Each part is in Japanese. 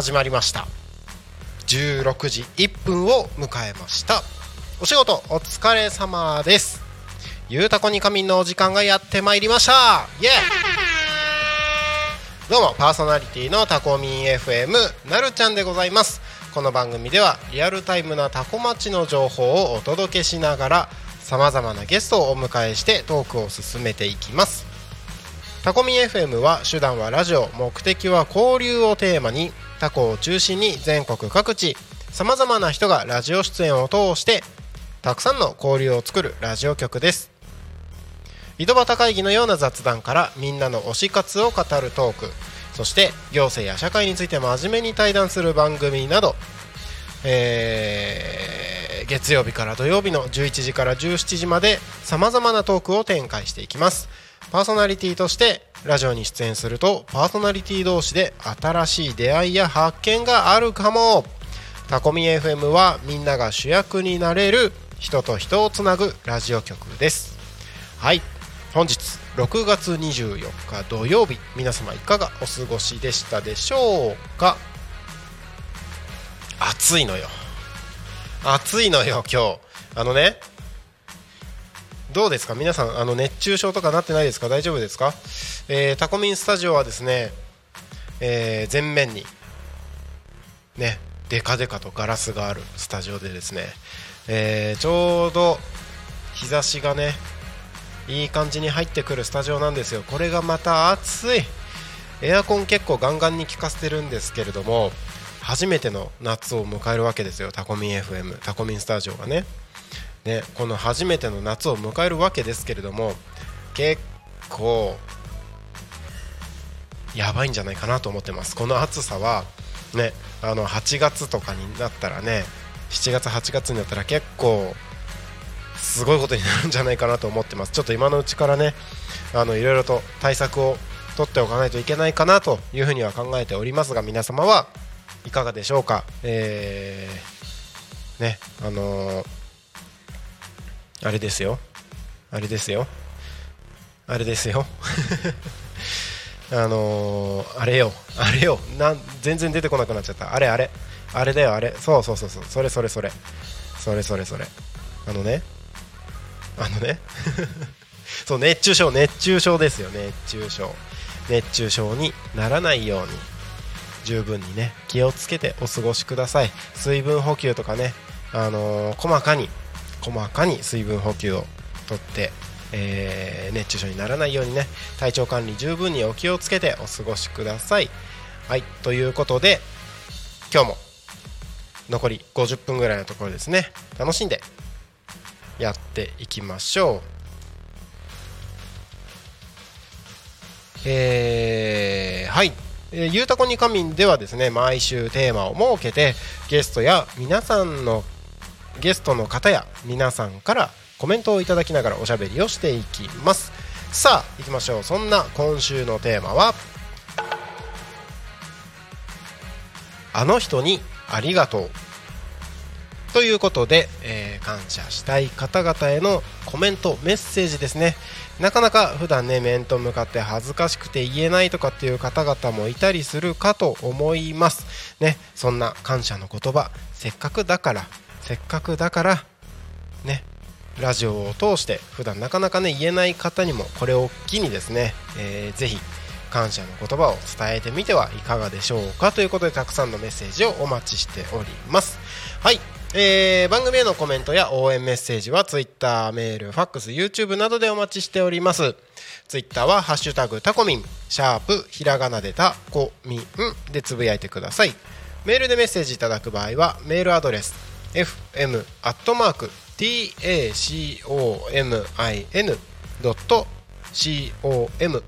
始まりました。16時1分を迎えました。お仕事お疲れ様です。ゆうたこに仮眠のお時間がやってまいりました。イエーどうもパーソナリティのタコミン FM なるちゃんでございます。この番組ではリアルタイムなタコ町の情報をお届けしながらさまざまなゲストをお迎えしてトークを進めていきます。タコミ FM は手段はラジオ目的は交流をテーマにタコを中心に全国各地さまざまな人がラジオ出演を通してたくさんの交流を作るラジオ局です。井戸端会議のような雑談からみんなの推し活を語るトークそして行政や社会について真面目に対談する番組など、えー月曜日から土曜日の11時から17時までさまざまなトークを展開していきます。パーソナリティとしてラジオに出演するとパーソナリティ同士で新しい出会いや発見があるかも。タコミ FM はみんなが主役になれる人と人をつなぐラジオ局です。はい。本日6月24日土曜日。皆様いかがお過ごしでしたでしょうか？暑いのよ。暑いのよ今日。あのねどうですか？皆さんあの熱中症とかなってないですか？大丈夫ですか、えータコミンスタジオはですね、えー前面にねデカデカとガラスがあるスタジオでですね、えーちょうど日差しがねいい感じに入ってくるスタジオなんですよ。これがまた暑い。エアコン結構ガンガンに効かせてるんですけれども初めての夏を迎えるわけですよ。タコミン FM タコミンスタジオがね。ね、この初めての夏を迎えるわけですけれども結構やばいんじゃないかなと思ってます。この暑さはねあの8月とかになったらね7月8月になったら結構すごいことになるんじゃないかなと思ってます。ちょっと今のうちからねあのいろいろと対策を取っておかないといけないかなというふうには考えておりますが皆様はいかがでしょうか。えーねあのーあれですよ。あれですよ。あれですよ。あのー、あれよ。あれよ。なん全然出てこなくなっちゃった。あれあれ。あれだよ、あれ。そうそうそうそう。それそれそれ。それそれそれ。あのね。あのね。そう、熱中症、熱中症ですよ、熱中症。熱中症にならないように。十分にね、気をつけてお過ごしください。水分補給とかね、あのー細かに細かに水分補給をとって、えー熱中症にならないようにね体調管理十分にお気をつけてお過ごしください。はいということで今日も残り50分ぐらいのところですね楽しんでやっていきましょう。えーはいえーゆうたこに仮眠ではですね毎週テーマを設けてゲストや皆さんのゲストの方や皆さんからコメントをいただきながらおしゃべりをしていきます。さあ行きましょう。そんな今週のテーマはあの人にありがとう。ということで、えー感謝したい方々へのコメントメッセージですね。なかなか普段ね面と向かって恥ずかしくて言えないとかっていう方々もいたりするかと思います。ねそんな感謝の言葉せっかくだからせっかくだからねラジオを通して普段なかなかね言えない方にもこれを機にですね、えー、ぜひ感謝の言葉を伝えてみてはいかがでしょうかということでたくさんのメッセージをお待ちしております。はい。えー、番組へのコメントや応援メッセージは Twitter、メール、ファックス、YouTube などでお待ちしております。Twitter は「ハッシュタグタコミン」シャープひらがなでタコミンでつぶやいてください。メールでメッセージいただく場合はメールアドレス fm.tacomin.com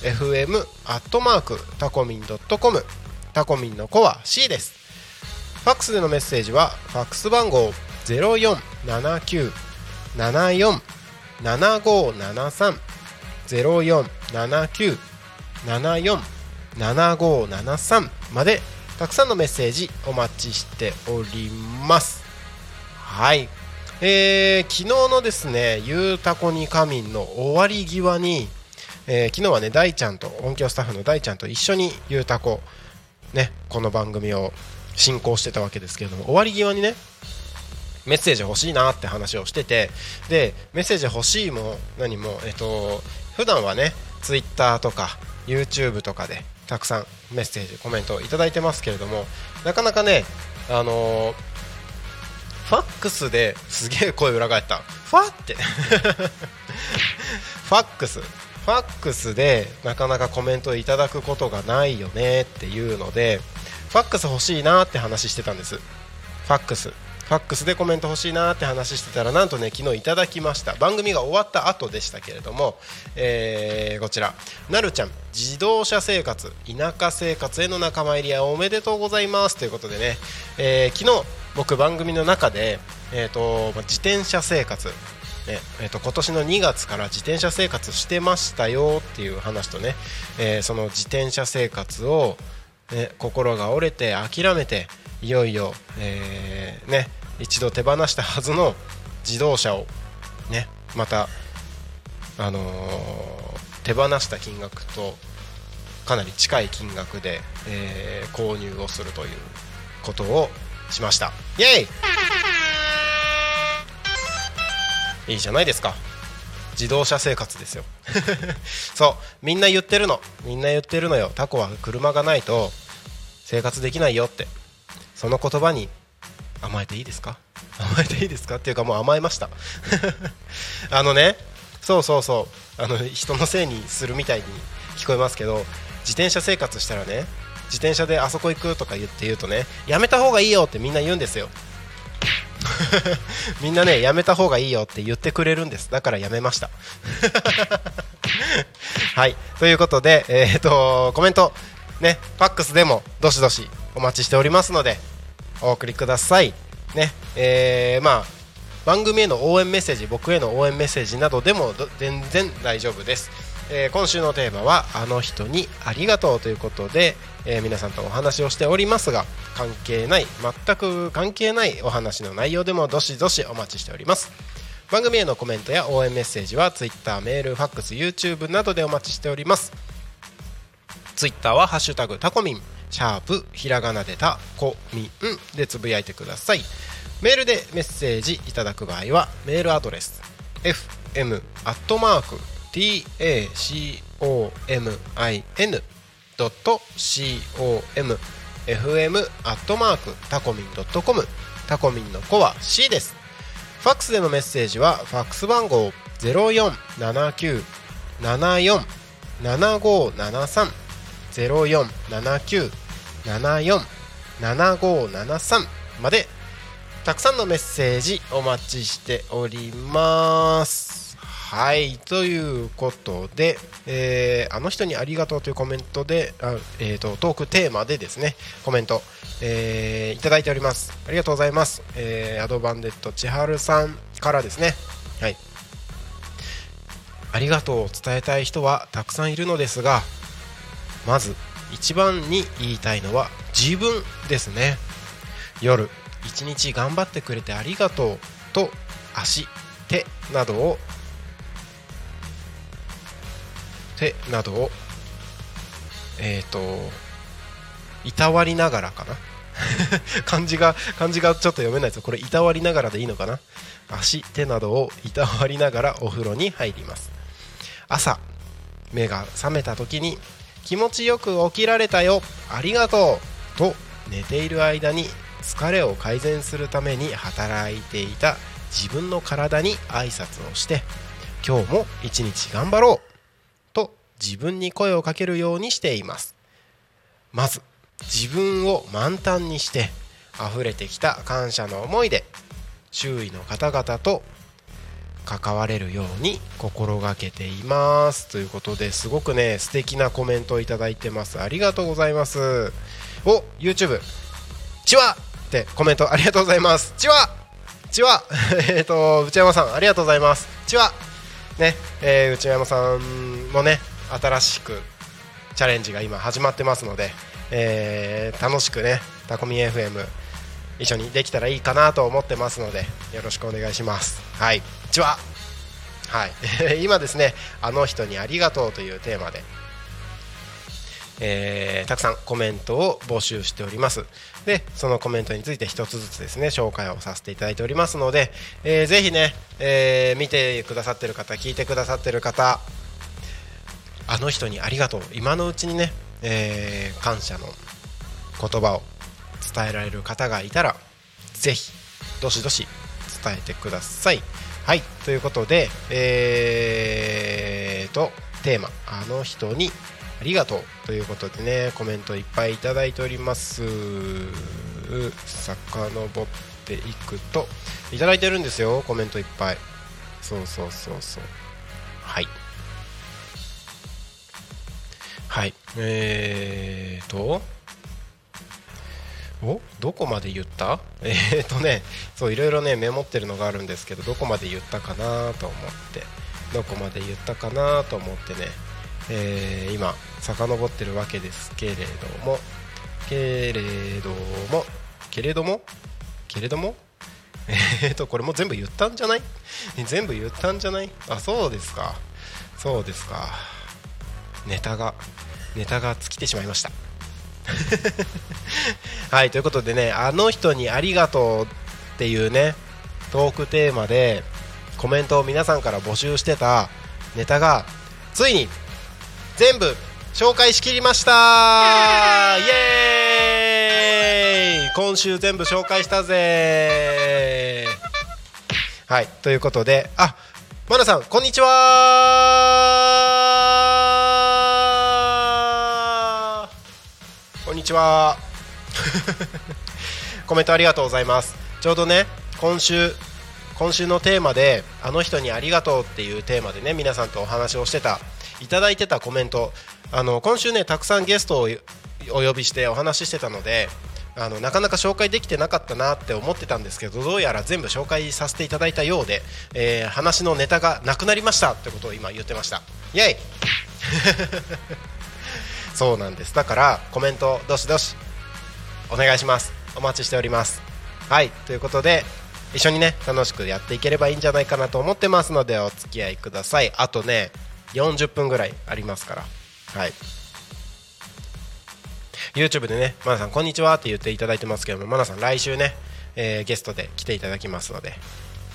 fm アットマークタコミンドットコムタコミンの子は C です。ファックスでのメッセージはファックス番号0479747573 0479747573までたくさんのメッセージお待ちしております。はい。えー、昨日のですねゆうたこに仮眠の終わり際に、えー、昨日はね大ちゃんと音響スタッフの大ちゃんと一緒にゆうたこねこの番組を進行してたわけですけれども終わり際にねメッセージ欲しいなって話をしててでメッセージ欲しいも何もえっと普段はね Twitter とか YouTube とかでたくさんメッセージコメントを頂いてますけれどもなかなかねあのー、ファックスですげえ声裏返った。ファって。ファックス。ファックスでなかなかコメントをいただくことがないよねっていうのでファックス欲しいなって話してたんです。ファックス。ファックスでコメント欲しいなって話してたらなんとね昨日いただきました。番組が終わった後でしたけれども、えー、こちら。なるちゃん自動車生活田舎生活への仲間入りはおめでとうございますということでね、えー、昨日僕番組の中で、えーと、自転車生活。ねえーと、今年の2月から自転車生活してましたよっていう話とね、えー、その自転車生活を、ね、心が折れて諦めていよいよ、えー、ね、一度手放したはずの自動車をねまた、あのー、手放した金額とかなり近い金額で、えー、購入をするということをしました。イエイ！いいじゃないですか。自動車生活ですよ。そうみんな言ってるの。みんな言ってるのよ。タコは車がないと生活できないよって。その言葉に甘えていいですか？甘えていいですか？っていうかもう甘えました。あのねそうそうそう。あの人のせいにするみたいに聞こえますけど自転車生活したらね自転車であそこ行くとか言って言うとねやめた方がいいよってみんな言うんですよ。みんなねやめた方がいいよって言ってくれるんです。だからやめました。はい。ということでえっ、とコメント。ねファックスでもどしどしお待ちしておりますのでお送りください。ねえー、まあ番組への応援メッセージ僕への応援メッセージなどでも全然大丈夫です、えー、今週のテーマは「あの人にありがとう」ということで、えー、皆さんとお話をしておりますが関係ない全く関係ないお話の内容でもどしどしお待ちしております。番組へのコメントや応援メッセージは Twitter、メール、ファックス、YouTube などでお待ちしております。Twitter は「ハッシュタグタコミン」シャープひらがなでたこみんでつぶやいてください。メールでメッセージいただく場合はメールアドレス fm アットマーク tacomin ドット com fm アットマークタコミンドットコムタコミンの子は C です。ファックスでのメッセージはファックス番号0479747573 0479747573までたくさんのメッセージお待ちしております。はいということで、えー、あの人にありがとうというコメントであ、えーと、トークテーマでですねコメント、えー、いただいております。ありがとうございます、えー、アドバンデット千春さんからですね。はい。ありがとうを伝えたい人はたくさんいるのですがまず一番に言いたいのは自分ですね。夜一日頑張ってくれてありがとうと足手などを手などをえっ、ー、といたわりながらかな？漢字が漢字がちょっと読めないですこれいたわりながらでいいのかな？足手などをいたわりながらお風呂に入ります。朝目が覚めた時に気持ちよく起きられたよ。ありがとう。と寝ている間に疲れを改善するために働いていた自分の体に挨拶をして今日も一日頑張ろう。と自分に声をかけるようにしています。まず自分を満タンにして溢れてきた感謝の思いで周囲の方々と関われるように心がけていますということですごくね素敵なコメントをいただいてます。ありがとうございます。お YouTube ちわってコメントありがとうございます。ちわちわえっと内山さんありがとうございます。ちわね、えー、内山さんもね新しくチャレンジが今始まってますので、えー、楽しくねタコミ FM 一緒にできたらいいかなと思ってますのでよろしくお願いします。はい。ちははい。今ですねあの人にありがとうというテーマでえー、たくさんコメントを募集しております。でそのコメントについて一つずつですね紹介をさせていただいておりますので、えー、ぜひね、えー、見てくださってる方聞いてくださってる方あの人にありがとう。今のうちにね、えー、感謝の言葉を伝えられる方がいたらぜひどしどし伝えてください。はいということでえーとテーマあの人にありがとうということでねコメントいっぱいいただいております。遡っていくといただいてるんですよコメントいっぱい。そうそうそうそう。はい。はいえーとおどこまで言った？えーとねそういろいろねメモってるのがあるんですけどどこまで言ったかなと思って。どこまで言ったかなと思ってね。えー、今遡ってるわけですけれども。けれども。けれども？けれども？えっとこれも全部言ったんじゃない？全部言ったんじゃない？あそうですか。そうですか。ネタがネタが尽きてしまいました。はいということでねあの人にありがとうっていうねトークテーマでコメントを皆さんから募集してたネタがついに全部紹介しきりました。イエーイ。今週全部紹介したぜ。はいということであマナさんこんにちはちは。コメントありがとうございます。ちょうどね今週今週のテーマで「あの人にありがとう」っていうテーマでね皆さんとお話をしてたいただいてたコメント。あの今週ねたくさんゲストをお呼びしてお話ししてたのであのなかなか紹介できてなかったなって思ってたんですけどどうやら全部紹介させていただいたようで、えー、話のネタがなくなりましたってことを今言ってました。イエイ。そうなんです。だからコメントどしどしお願いします。お待ちしております。はい。ということで一緒にね楽しくやっていければいいんじゃないかなと思ってますのでお付き合いください。あとね40分ぐらいありますから。はい。YouTube でねマナさんこんにちは。って言っていただいてますけどもマナさん来週ね、えー、ゲストで来ていただきますので、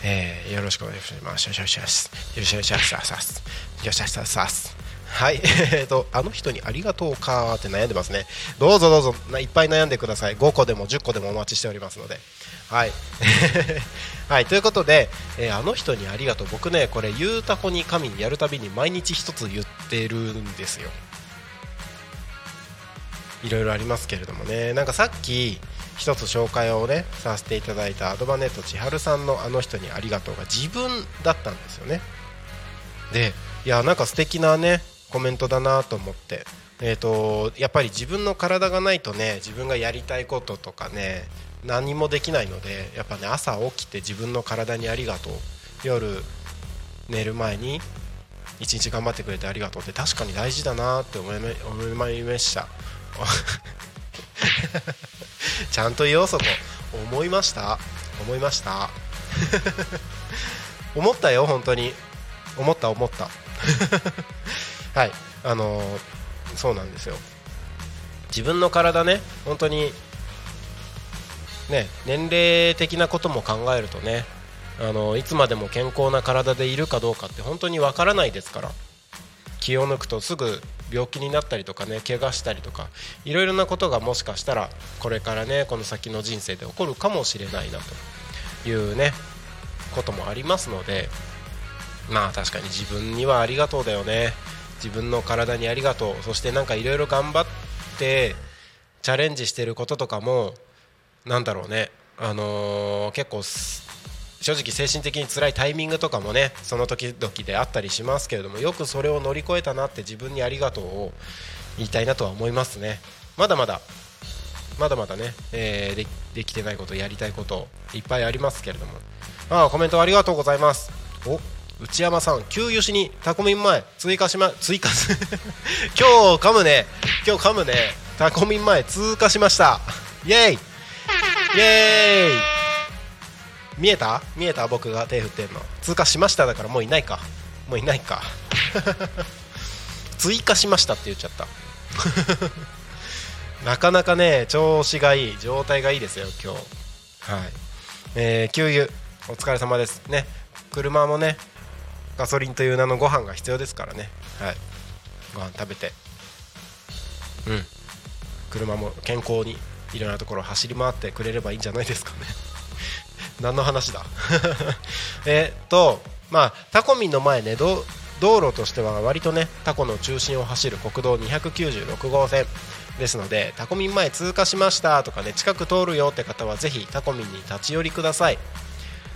えー、よろしくお願いします。よろしくお願いしますよろしくお願いしますよろしくお願いしますはい。えっとあの人にありがとうかって悩んでますね。どうぞどうぞ。いっぱい悩んでください。5個でも10個でもお待ちしておりますので。はい。はい、ということで、えー、あの人にありがとう。僕ねこれ「ゆうたこに神」にやるたびに毎日一つ言ってるんですよ。いろいろありますけれどもね。なんかさっき一つ紹介をねさせていただいたアドバネット千春さんの「あの人にありがとう」が自分だったんですよね。でいやなんか素敵なねコメントだなと思って。えーとやっぱり自分の体がないとね自分がやりたいこととかね何もできないのでやっぱね朝起きて自分の体にありがとう。夜寝る前に一日頑張ってくれてありがとうって確かに大事だなって思い思いました。ちゃんと言おうそこ思いました？思いました？思ったよ本当に。思った思った。はい。あの、そうなんですよ。自分の体ね本当にね、年齢的なことも考えるとねあのいつまでも健康な体でいるかどうかって本当にわからないですから。気を抜くとすぐ病気になったりとかね怪我したりとかいろいろなことがもしかしたらこれからねこの先の人生で起こるかもしれないなと。いうねこともありますのでまあ確かに自分にはありがとうだよね。自分の体にありがとう。そしてなんかいろいろ頑張ってチャレンジしてることとかもなんだろうね。あのー結構正直精神的に辛いタイミングとかもねその時々であったりしますけれどもよくそれを乗り越えたなって自分にありがとうを言いたいなとは思いますね。まだまだまだまだね、えーでできてないことやりたいこといっぱいありますけれども。ああコメントありがとうございます。お内山さん給油しにタコミン前追加しま追加す 今日噛むね。今日噛むね。タコミン前通過しました。イエイ。イエーイ。見えた？見えた？僕が手振ってんの。通過しましただからもういないか。もういないか。追加しましたって言っちゃった。なかなかね調子がいい。状態がいいですよ今日。はい。えー、給油お疲れ様です。ね。車もねガソリンという名のご飯が必要ですからね。はい。ご飯食べて。うん。車も健康にいろんなところ走り回ってくれればいいんじゃないですかね。何の話だ？えっとまあタコミンの前ね道道路としては割とねタコの中心を走る国道296号線ですのでタコミン前通過しましたとかね近く通るよって方はぜひタコミンに立ち寄りください。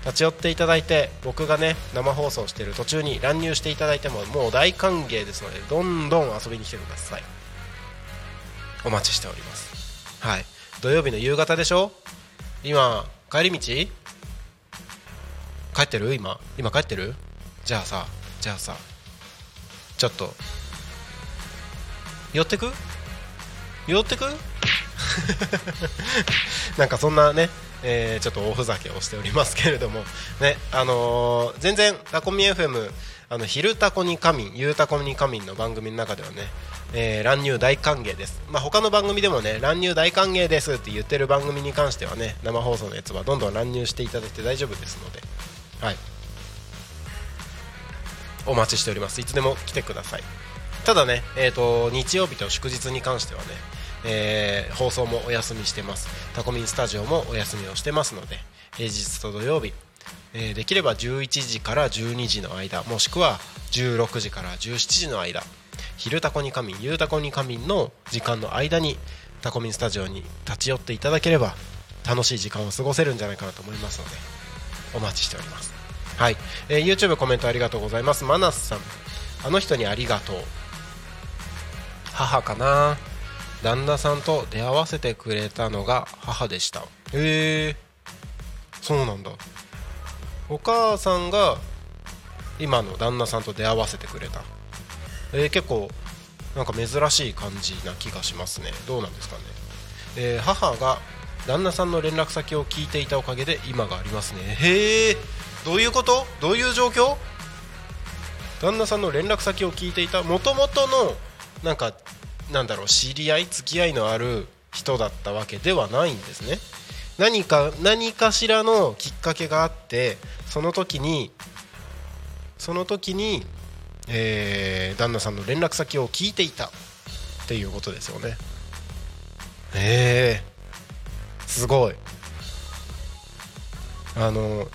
立ち寄っていただいて僕がね生放送している途中に乱入していただいてももう大歓迎ですのでどんどん遊びに来てください。お待ちしております。はい。土曜日の夕方でしょ？今帰り道？帰ってる？今。今帰ってる？じゃあさじゃあさちょっと。寄ってく？寄ってく？なんかそんなね、えーちょっとおふざけをしておりますけれども。ねあのー全然タコミ FM あの昼タコに仮眠夕タコに仮眠の番組の中ではね、えー乱入大歓迎です。まあ他の番組でもね乱入大歓迎ですって言ってる番組に関してはね生放送のやつはどんどん乱入していただいて大丈夫ですので。はい。お待ちしております。いつでも来てください。ただね、えー、と日曜日と祝日に関してはね、えー放送もお休みしてます。タコミンスタジオもお休みをしてますので平日と土曜日、えーできれば11時から12時の間もしくは16時から17時の間昼タコに仮眠夕タコに仮眠の時間の間にタコミンスタジオに立ち寄っていただければ楽しい時間を過ごせるんじゃないかなと思いますのでお待ちしております。はい、えー YouTube コメントありがとうございます。マナスさん。あの人にありがとう。母かな。旦那さんと出会わせてくれたのが母でした。へえそうなんだ。お母さんが今の旦那さんと出会わせてくれた。えー結構なんか珍しい感じな気がしますね。どうなんですかね、えー母が旦那さんの連絡先を聞いていたおかげで今がありますね。へえどういうこと？どういう状況？旦那さんの連絡先を聞いていたもともとのなんかなんだろう知り合い付き合いのある人だったわけではないんですね。何か何かしらのきっかけがあってその時にその時に、えー旦那さんの連絡先を聞いていたっていうことですよね。へえすごい。あの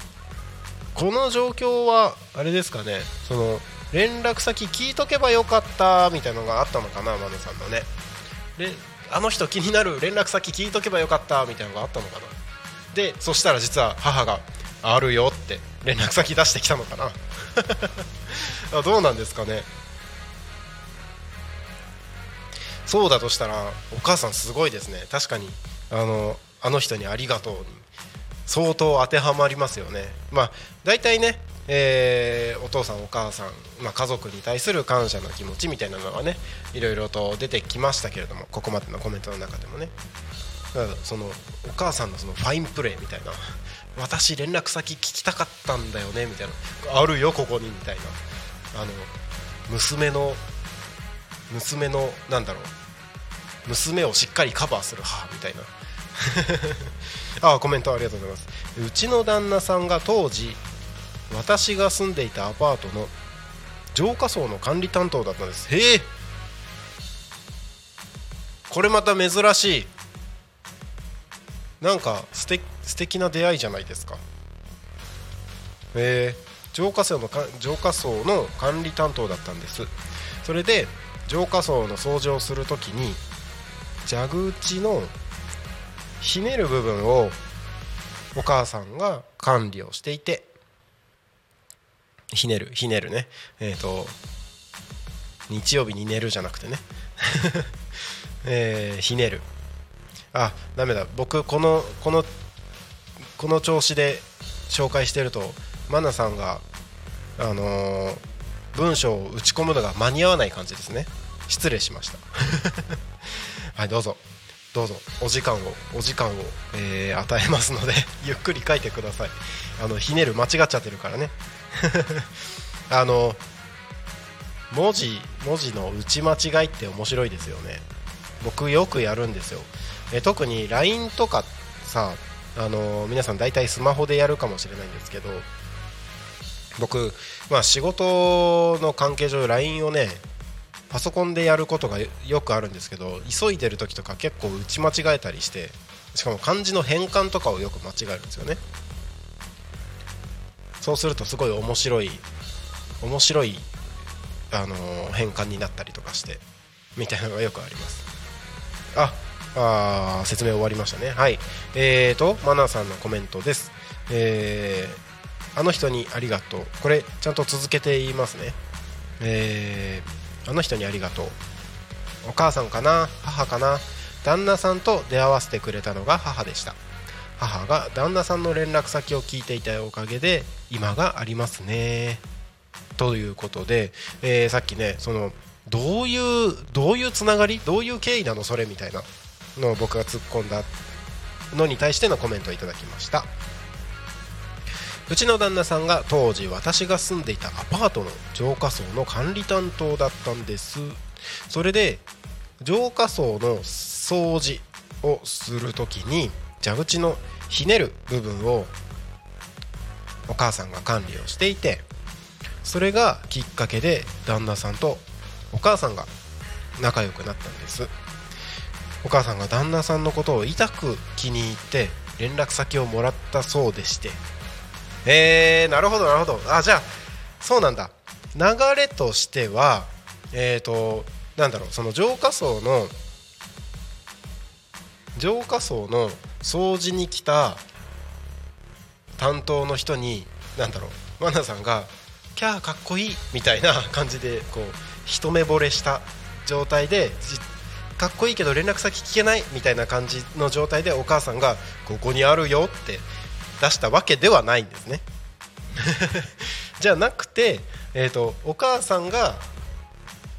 この状況はあれですかねその連絡先聞いとけばよかったみたいなのがあったのかなマネさんのね。であの人気になる連絡先聞いとけばよかったみたいなのがあったのかな。でそしたら実は母があるよって連絡先出してきたのかな。どうなんですかね。そうだとしたらお母さんすごいですね。確かにあのあの人にありがとうに相当当てはまりますよね。まあ大体ね、えーお父さんお母さん、まあ、家族に対する感謝の気持ちみたいなのはねいろいろと出てきましたけれどもここまでのコメントの中でもね。そのお母さんのそのファインプレーみたいな私連絡先聞きたかったんだよねみたいなあるよここにみたいな。あの娘の娘のなんだろう。娘をしっかりカバーする母みたいな。あコメントありがとうございます。うちの旦那さんが当時私が住んでいたアパートの浄化層の管理担当だったんです。へえ。これまた珍しい。なんか素敵素敵な出会いじゃないですか。え、浄化層のか浄化層の管理担当だったんです。それで浄化層の掃除をするときに蛇口のひねる部分をお母さんが管理をしていてひねるひねるね。えっ、ー、と日曜日に寝るじゃなくてね。えー、ひねる。あダメだ。僕このこのこの調子で紹介してるとマナさんがあのー、文章を打ち込むのが間に合わない感じですね。失礼しました。はいどうぞ。どうぞ。お時間をお時間を、えー、与えますので ゆっくり書いてください。あのひねる間違っちゃってるからね。あの文字文字の打ち間違いって面白いですよね。僕よくやるんですよ。え特に LINE とかさあの皆さん大体スマホでやるかもしれないんですけど僕、まあ、仕事の関係上 LINE をねパソコンでやることがよくあるんですけど急いでる時とか結構打ち間違えたりしてしかも漢字の変換とかをよく間違えるんですよね。そうするとすごい面白い面白い、あのー、変換になったりとかしてみたいなのがよくあります。ああ説明終わりましたね。はい。えーとマナーさんのコメントです。えー、あの人にありがとう。これちゃんと続けて言いますね。えー、あの人にありがとう。お母さんかな？母かな？旦那さんと出会わせてくれたのが母でした。母が旦那さんの連絡先を聞いていたおかげで今がありますね。ということで、えー、さっきねそのどういうどういうつながりどういう経緯なのそれみたいなのを僕が突っ込んだのに対してのコメントをいただきました。うちの旦那さんが当時私が住んでいたアパートの浄化層の管理担当だったんです。それで浄化層の掃除をする時に蛇口のひねる部分をお母さんが管理をしていてそれがきっかけで旦那さんとお母さんが仲良くなったんです。お母さんが旦那さんのことを痛く気に入って連絡先をもらったそうでして。えー、なるほどなるほど。あじゃあそうなんだ。流れとしてはえっ、ー、となんだろうその浄化層の浄化層の掃除に来た担当の人に何だろうマナさんが「キャーかっこいい」みたいな感じでこう一目惚れした状態でかっこいいけど連絡先聞けないみたいな感じの状態でお母さんが「ここにあるよ」って出したわけではないんですね。じゃなくて、えーと、お母さんが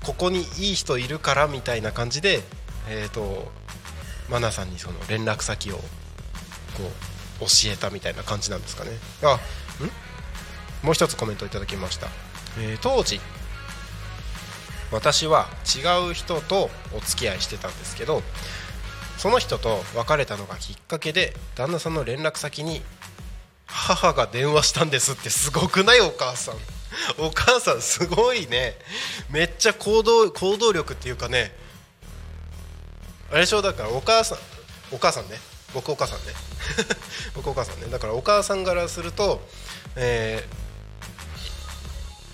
ここにいい人いるからみたいな感じで、えーと、マナさんにその連絡先をこう教えたみたいな感じなんですかね。あん？もう一つコメントいただきました、えー、当時私は違う人とお付き合いしてたんですけどその人と別れたのがきっかけで旦那さんの連絡先に母が電話したんですってすごくない？お母さん。お母さんすごいね。めっちゃ行動行動力っていうかねあれでしょ？だからお母さんお母さんね。僕お母さんね。僕お母さんね。だからお母さんからすると、え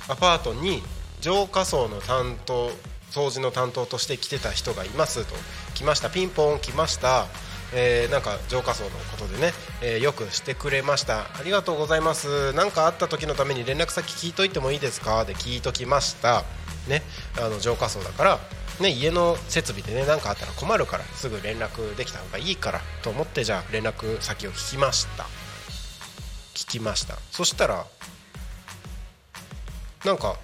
ー、アパートに浄化層の担当掃除の担当として来てた人がいますと。来ました。ピンポン来ました。えー、なんか浄化層のことでね、えー、よくしてくれました。ありがとうございます。何かあった時のために連絡先聞いといてもいいですか？で聞いときました。ね。あの浄化層だから。ね、家の設備でね何かあったら困るからすぐ連絡できた方がいいからと思ってじゃあ連絡先を聞きました。聞きました。そしたらなんか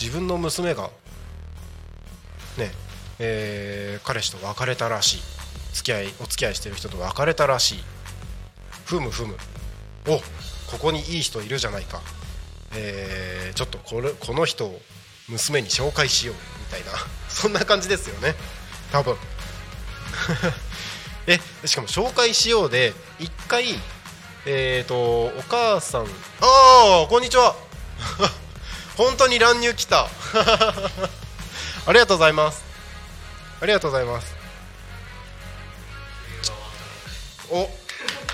自分の娘がねえー、彼氏と別れたらしい。付き合いお付き合いしてる人と別れたらしい。ふむふむ。おここにいい人いるじゃないか、えー、ちょっとこれこの人を娘に紹介しよう。たいな。そんな感じですよね。多分。えしかも紹介しようで一回えっ、ー、とお母さん。ああこんにちは。本当に乱入来た。ありがとうございます。ありがとうございます。お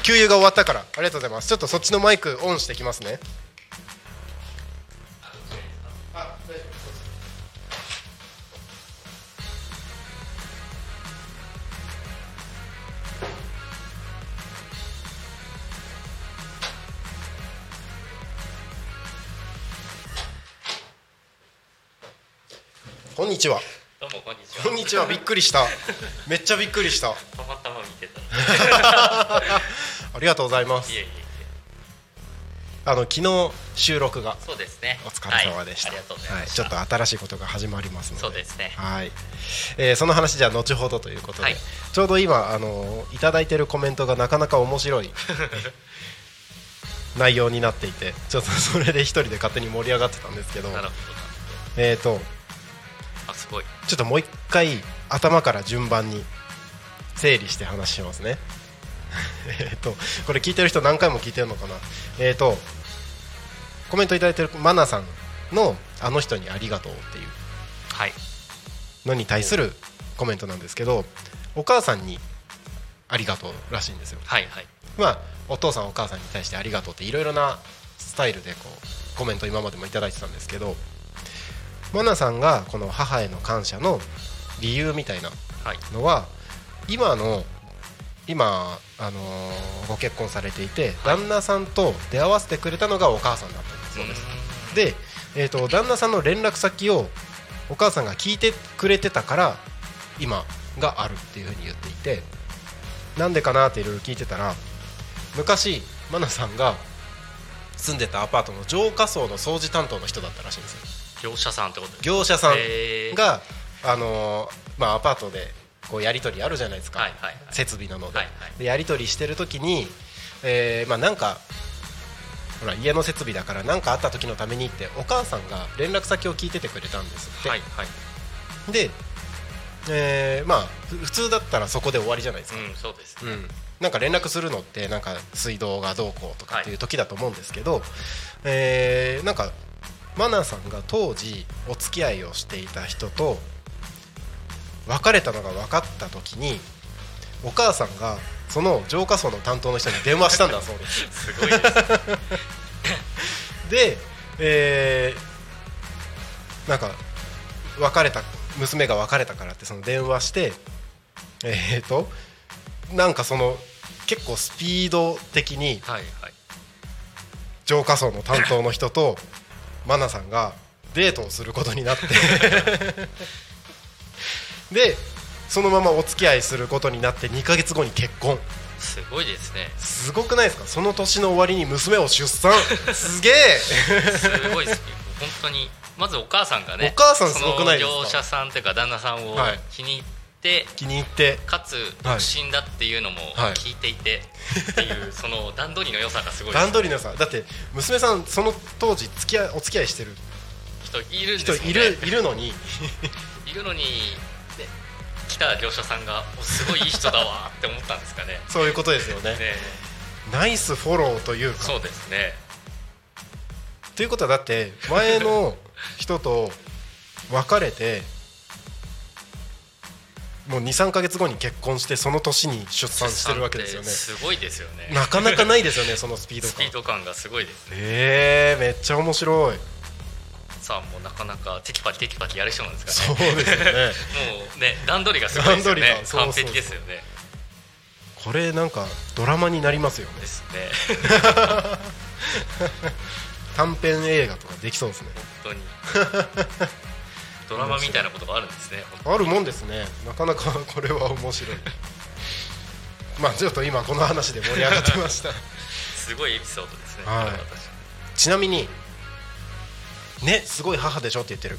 給油が終わったから。ありがとうございます。ちょっとそっちのマイクオンしてきますね。こんにちはどうもこんにちは。こんにちはびっくりしためっちゃびっくりしたたまたま見てた。ありがとうございますいえいえ。あの昨日収録がそうですね。お疲れ様でした、はい。ちょっと新しいことが始まりますのでそうですね。はい、えーその話じゃあ後ほどということで、はいちょうど今あのいただいてるコメントがなかなか面白い 内容になっていてちょっとそれで一人で勝手に盛り上がってたんですけどなるほえーとど。あすごい。ちょっともう一回頭から順番に整理して話しますね えっとこれ聞いてる人何回も聞いてるのかな？えっ、とコメントいただいてるマナさんの「あの人にありがとう」っていうはい。のに対するコメントなんですけどお母さんにありがとうらしいんですよはいはい。まあお父さんお母さんに対してありがとうっていろいろなスタイルでこうコメント今までもいただいてたんですけどマナさんがこの母への感謝の理由みたいなはい。のは今の今、あのーご結婚されていて、旦那さんと出会わせてくれたのがお母さんだったんです。そうですで、えー、と旦那さんの連絡先をお母さんが聞いてくれてたから今があるっていうふうに言っていてなんでかなっていろいろ聞いてたら昔マナさんが住んでたアパートの浄化層の掃除担当の人だったらしいんですよ業者さんってことです業者さんが、あのーまあ、アパートでこうやり取りあるじゃないですか、はいはいはい。設備なので,、はいはい。でやり取りしてる時に、えーまあ、なんかほら家の設備だから何かあった時のためにってお母さんが連絡先を聞いててくれたんですって、はいはい。で、えーまあふ普通だったらそこで終わりじゃないですか、うんそうですね。うん。なんか連絡するのってなんか水道がどうこうとかっていう時だと思うんですけど、えーなんかマナーさんが当時お付き合いをしていた人と別れたのが分かった時にお母さんがその浄化層の担当の人に電話したんだそうです すごいです。で、えーなんか別れた娘が別れたからってその電話してえー、となんかその結構スピード的に。浄化層の担当の人と マナさんがデートをすることになって でそのままお付き合いすることになって2ヶ月後に結婚すごいですね。すごくないですか？その年の終わりに娘を出産 すげえすごいですね。本当にまずお母さんがね。お母さんすごくないですか？その業者さんというか旦那さんをはい気に入って。気に入って。かつ独身だっていうのもはい。聞いていて、っていう その段取りの良さがすごい段取りのさ。だって娘さんその当時付き合いお付き合いしてる人いるん人ですもんねいるいるのに。いるのに、ね、来た業者さんがおすごいいい人だわって思ったんですかね。そういうことですよね。ね。ナイスフォローというか。そうですね。ということはだって前の人と別れてもう23か月後に結婚してその年に出産してるわけですよね。すごいですよね。なかなかないですよね そのスピードスピ感ード感がすごいですね。えー、めっちゃ面白い。さあもうなかなかテキパキテキパキやる人なんですかね。そうですよね。もうね段取りがすごいですよ段取りね完璧ですよね。これなんかドラマになりますよね。ですね。短編映画とかできそうですね。本当にドラマみたいなことがあるんですねあるもんですね。なかなか これは面白い。まあちょっと今この話で盛り上がってました。すごいエピソードですね、はい。ちなみにねすごい母でしょって言ってる。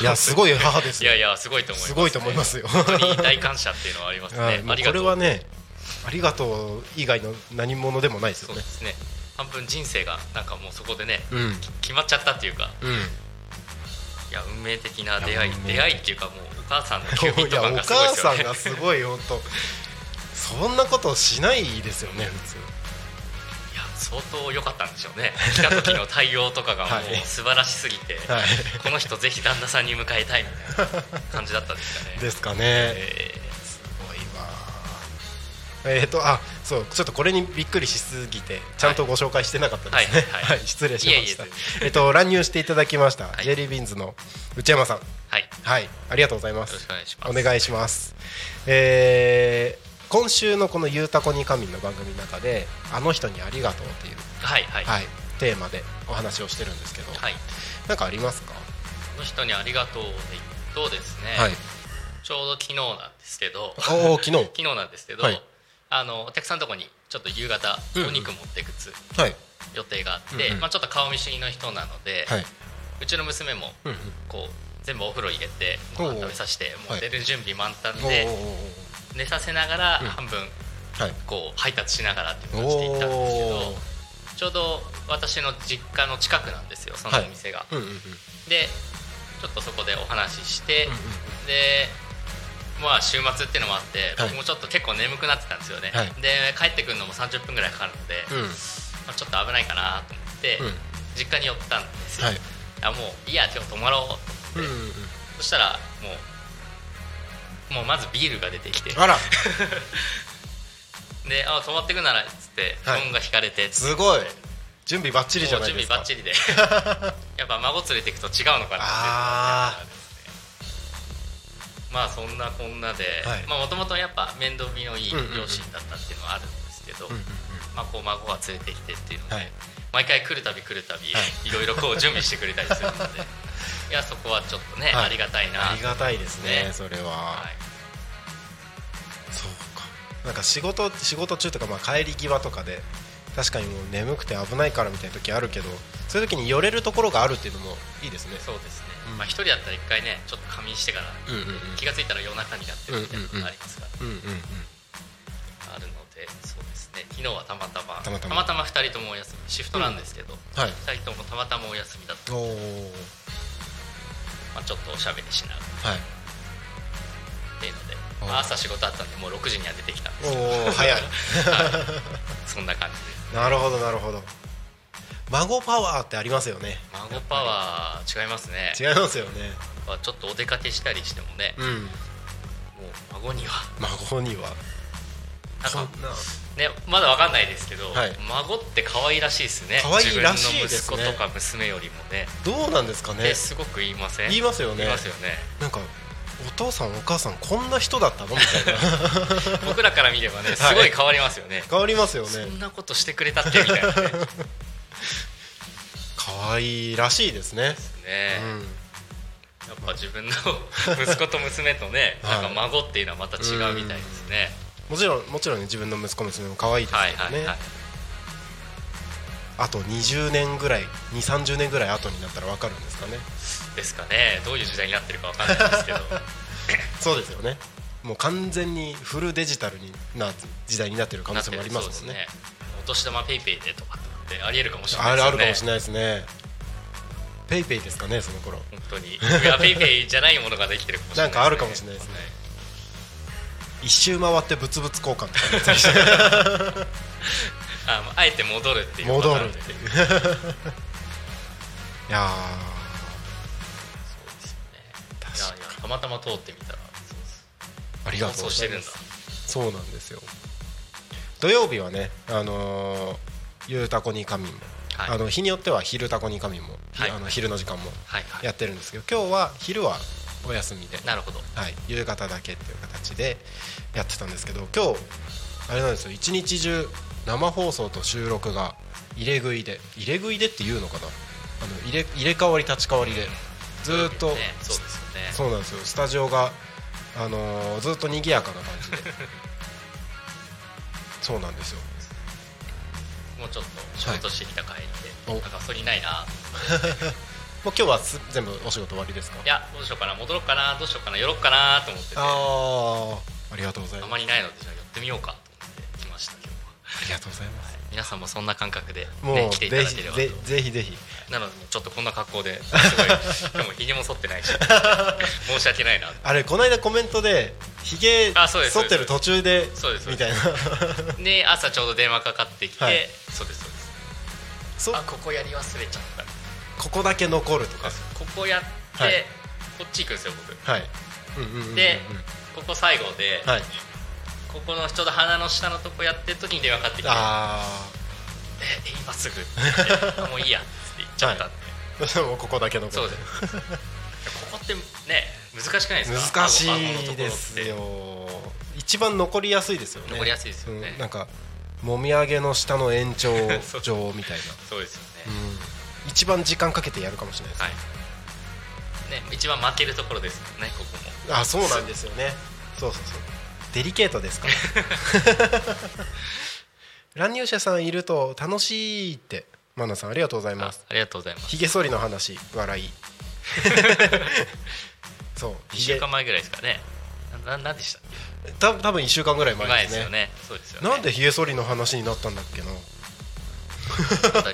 いやすごい母ですよ。にいやいやすごいと思います、すごいと思いますよ。本当に大感謝っていうのはありますはい。こねありがとう。れはねありがとう以外の何者でもないですよね。そうですね。半分人生がなんかもうそこでねうん。決まっちゃったっていうかうんいや運命的な出会い出会いっていうかもうお母さんのキューピがすごいですよね。母さんがすごい本当。そんなことしないですよね普通。いや相当良かったんでしょうね。来た時の対応とかがも はい。う素晴らしすぎて、はい。この人ぜひ旦那さんに迎えたいみたいな感じだったんですかね。ですかね、えすごいわえっ、とあそうちょっとこれにびっくりしすぎてちゃんとご紹介してなかったですね。はい。はい。はい。失礼しました。いえいえっと乱入していただきました、はい。ジェリービーンズの内山さん。ーはい。よはい。ありがとうございます。ろしくお願いします。お願いします。えー今週のこの「ゆうたこに神」の番組の中で「あの人にありがとう」っていう、はいはい。はい、テーマでお話をしてるんですけど、はい。なんかありますか？この人にありがとうで言うとですね、はい。ちょうど昨日なんですけど。おお昨日。昨日なんですけど、はいあのお客さんのとこにちょっと夕方おうんうん。肉持っていくつはい。予定があって、うんうん。まあ、ちょっと顔見知りの人なので、はい。うちの娘もうんうん。こう全部お風呂入れてご飯食べさせてもう出る準備満タンでお寝させながらうん。半分こう配達しながらっていうのをしていったんですけおどちょうど私の実家の近くなんですよそのお店が。うんうんうん。でちょっとそこでお話しして、うんうん。でまあ週末っていうのもあって、はい。僕もちょっと結構眠くなってたんですよね、はい。で帰ってくるのも30分ぐらいかかるので、うん。まあ、ちょっと危ないかなと思って、うん実家に寄ったんですよ、はい。あもういいや今日泊まろうと思って、うんうんそしたらもうもうまずビールが出てきて。うんあら。であ泊まってくならっつってはい。本が引かれて、すごい。準備バッチリじゃないですか。準備バッチリで。やっぱ孫連れていくと違うのかなってあーまあそんなこんなではい。もともとやっぱ面倒見のいい両親だったっていうのはあるんですけど、まあ、こう孫が連れてきてっていうので、はい。毎回来るたび来るたび、はい。い、ろいろこう準備してくれたりするのでいやそこはちょっとね、はい。ありがたいな。ありがたいですねね。それは、はい。そうか。なんか仕事仕事中とかまあ帰り際とかで確かにもう眠くて危ないからみたいな時あるけどそういう時に寄れるところがあるっていうのもいいですね。そうですね、うん。まあ一人だったら一回ねちょっと仮眠してから、うんうんうん。気が付いたら夜中になってるみたいなのがありますから、うんうんうんあるのでそうですね。昨日はたまたまたまたま。2人ともお休みシフトなんですけど、はい。2人ともたまたまお休みだった。おおまあ、ちょっとおしゃべりしながら。はい。っていうので、おまあ朝仕事あったんでもう6時には出てきたんですけど。おお早 い。そんな感じで。すなるほどなるほど。孫パワーってありますよね。孫パワー違いますね。違いますよね。まあちょっとお出かけしたりしてもね、うん。もう孫には。孫には。なんかねまだわかんないですけど、はい。孫って可愛らしいですね。可愛いらしいですね。自分の息子とか娘よりもね。どうなんですかね。えすごく言いません？言いますよね。言いますよね。なんかお父さんお母さんこんな人だったの？みたいな。僕らから見ればねすごい変わりますよね、変わりますよそねんなことしてくれたってみたいなね。で す可愛いらしいですね。ね、うん。やっぱ自分の息子と娘とね、はい。なんか孫っていうのはまた違うみたいですね、もちろんもちろんね自分の息子娘も可愛いですはいけどね、はいはいあと20年ぐらい2 3 0年ぐらい後になったら分かるんですかねですかね。どういう時代になってるかわかんないですけど。そうですよね。もう完全にフルデジタルにな時代になってる可能性もありますもんね。お年玉ペイペイでとかってありえるかもしれないね。れあるかもしれないですね。ペイペイですかねその頃。本当に。いやペイペイじゃないものができてるかもしれないなんかあるかもしれないですね。一周回って物々交換とか あまああえて戻るっていう戻るっていう。いやたまたま通ってみたらありがとう放送してるんだ。そうなんですよ。土曜日はねあのーゆうたこに神も、はい。あの日によっては昼たこに神も、はい。あの昼の時間もはいはい。やってるんですけど今日は昼はお休みで、なるほど。はい、夕方だけっていう形でやってたんですけど今日あれなんですよ。一日中生放送と収録が入れ食いで入れ食いでっていうのかな？あの入れ入れ替わり立ち替わりでずーっと、ねそうですよね。そうなんですよ。スタジオが、あのーずっと賑やかな感じで。そうなんですよ。もうちょっと仕事してきた帰りで、はい。なんかガソリンないな。もう今日はす全部お仕事終わりですか？いやどうしようかな。戻ろうかな。どうしようかな。寄ろうかな。と思ってて。あああありがとうございます。まりないのでじゃあ寄ってみようか。と思って来ました今日は。ありがとうございます。皆さんもそんな感覚で、もう、ね、来ていただければと。ぜぜひぜひなのでちょっとこんな格好で すごいでもひげも剃ってないし 申し訳ないな。あれこの間コメントでひげ剃ってる途中でみたいな。で朝ちょうど電話かかってきて、はい。そうですそうです。そあここやり忘れちゃった。ここだけ残るとか。ここやって、はい。こっち行くんですよ僕。はい。でここ最後で、はい。ここのちょうど鼻の下のとこやってる時に電話かかってきて。あ「ええ今すぐ」もういいや」って言っちゃった。んで、あどうしてもここだけ残るそうです。ここってね難しくないですか？難しいですよ。一番残りやすいですよね。残りやすいですよね。うんなんかもみあげの下の延長 上みたいな。そうですよね、うん。一番時間かけてやるかもしれないですはい。ね一番負けるところですもんねここも。あそうなんですよね。そうそうそう。デリケートですから乱入者さんいると楽しいってマナさんありがとうございあます。ありがとうございます。ひげ剃りの話笑い。そう1ひげ週間前ぐらいですかね。なななんでしたった多分1週間ぐらいけ前ですすよね。そうですよね。なんでひげ剃りの話になったんだっけな？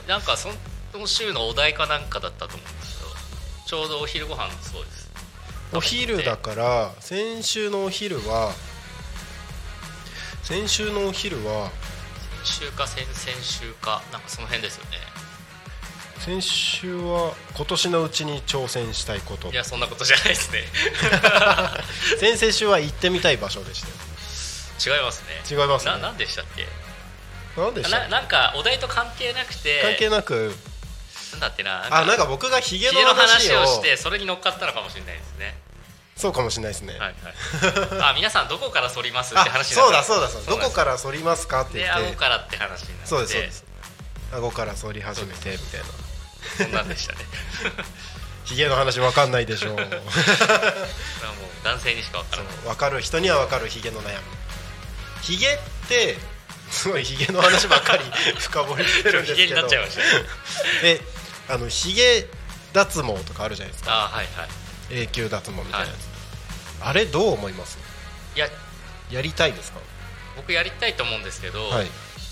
なんかその週のお題かなんかだったと思うんですけどちょうどお昼ご飯そうです。お昼だから先週のお昼は先週のお昼は先週か先々週かなんかその辺ですよね。先週は今年のうちに挑戦したいこと。いやそんなことじゃないですね。先々週は行ってみたい場所でしたよ。違いますね。違いますね。ななんでしたっけ？何でしたななんかお題と関係なくて。関係なく。なんだってなあなんか僕がヒゲの話をしてそれに乗っかったのかもしれないですねそうかもしれないですね、はいはい。あ皆さんどこから反りますってあ話そうだそうだ。そうだどこらから反りますかってで言って。顎からって話になって。そうですそうです。顎から反り始めてみたいな。そんなんでしたね。ヒゲの話わかんないでしょう。もう男性にしか分からない。分かる人には分かるヒゲの悩み。ヒゲってすごいヒゲの話ばっかり 深掘りしてるんですけど。ヒゲになっちゃいましたねえあのヒゲ脱毛とかあるじゃないですか。あはいはい。永久脱毛みたいなやつ、はいあれどう思います？いややりたいですか？僕やりたいと思うんですけど、はい。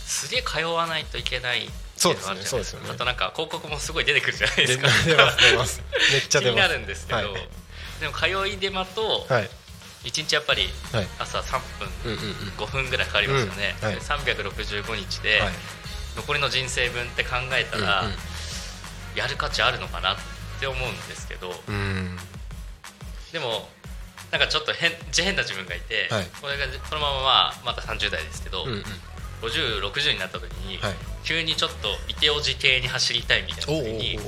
すげえ通わないといけないそうですねそうですよね。あとなんか広告もすごい出てくるじゃないでですか。出ます出ます。めっちゃ気に出ます。なるんですけど、はい。でも通い手間とはい。1日やっぱりはい。朝3分うんうんうん。5分ぐらいかかりますよね、うんはい。で365日ではい。残りの人生分って考えたら、うんやる価値あるのかなって思うんですけど。うんうん。でもなんかちょっと変変な自分がいて、はい。これがこのまままあまた30代ですけど、うんうん。5060になった時に、はい。急にちょっとイテオジ系に走りたいみたいな時に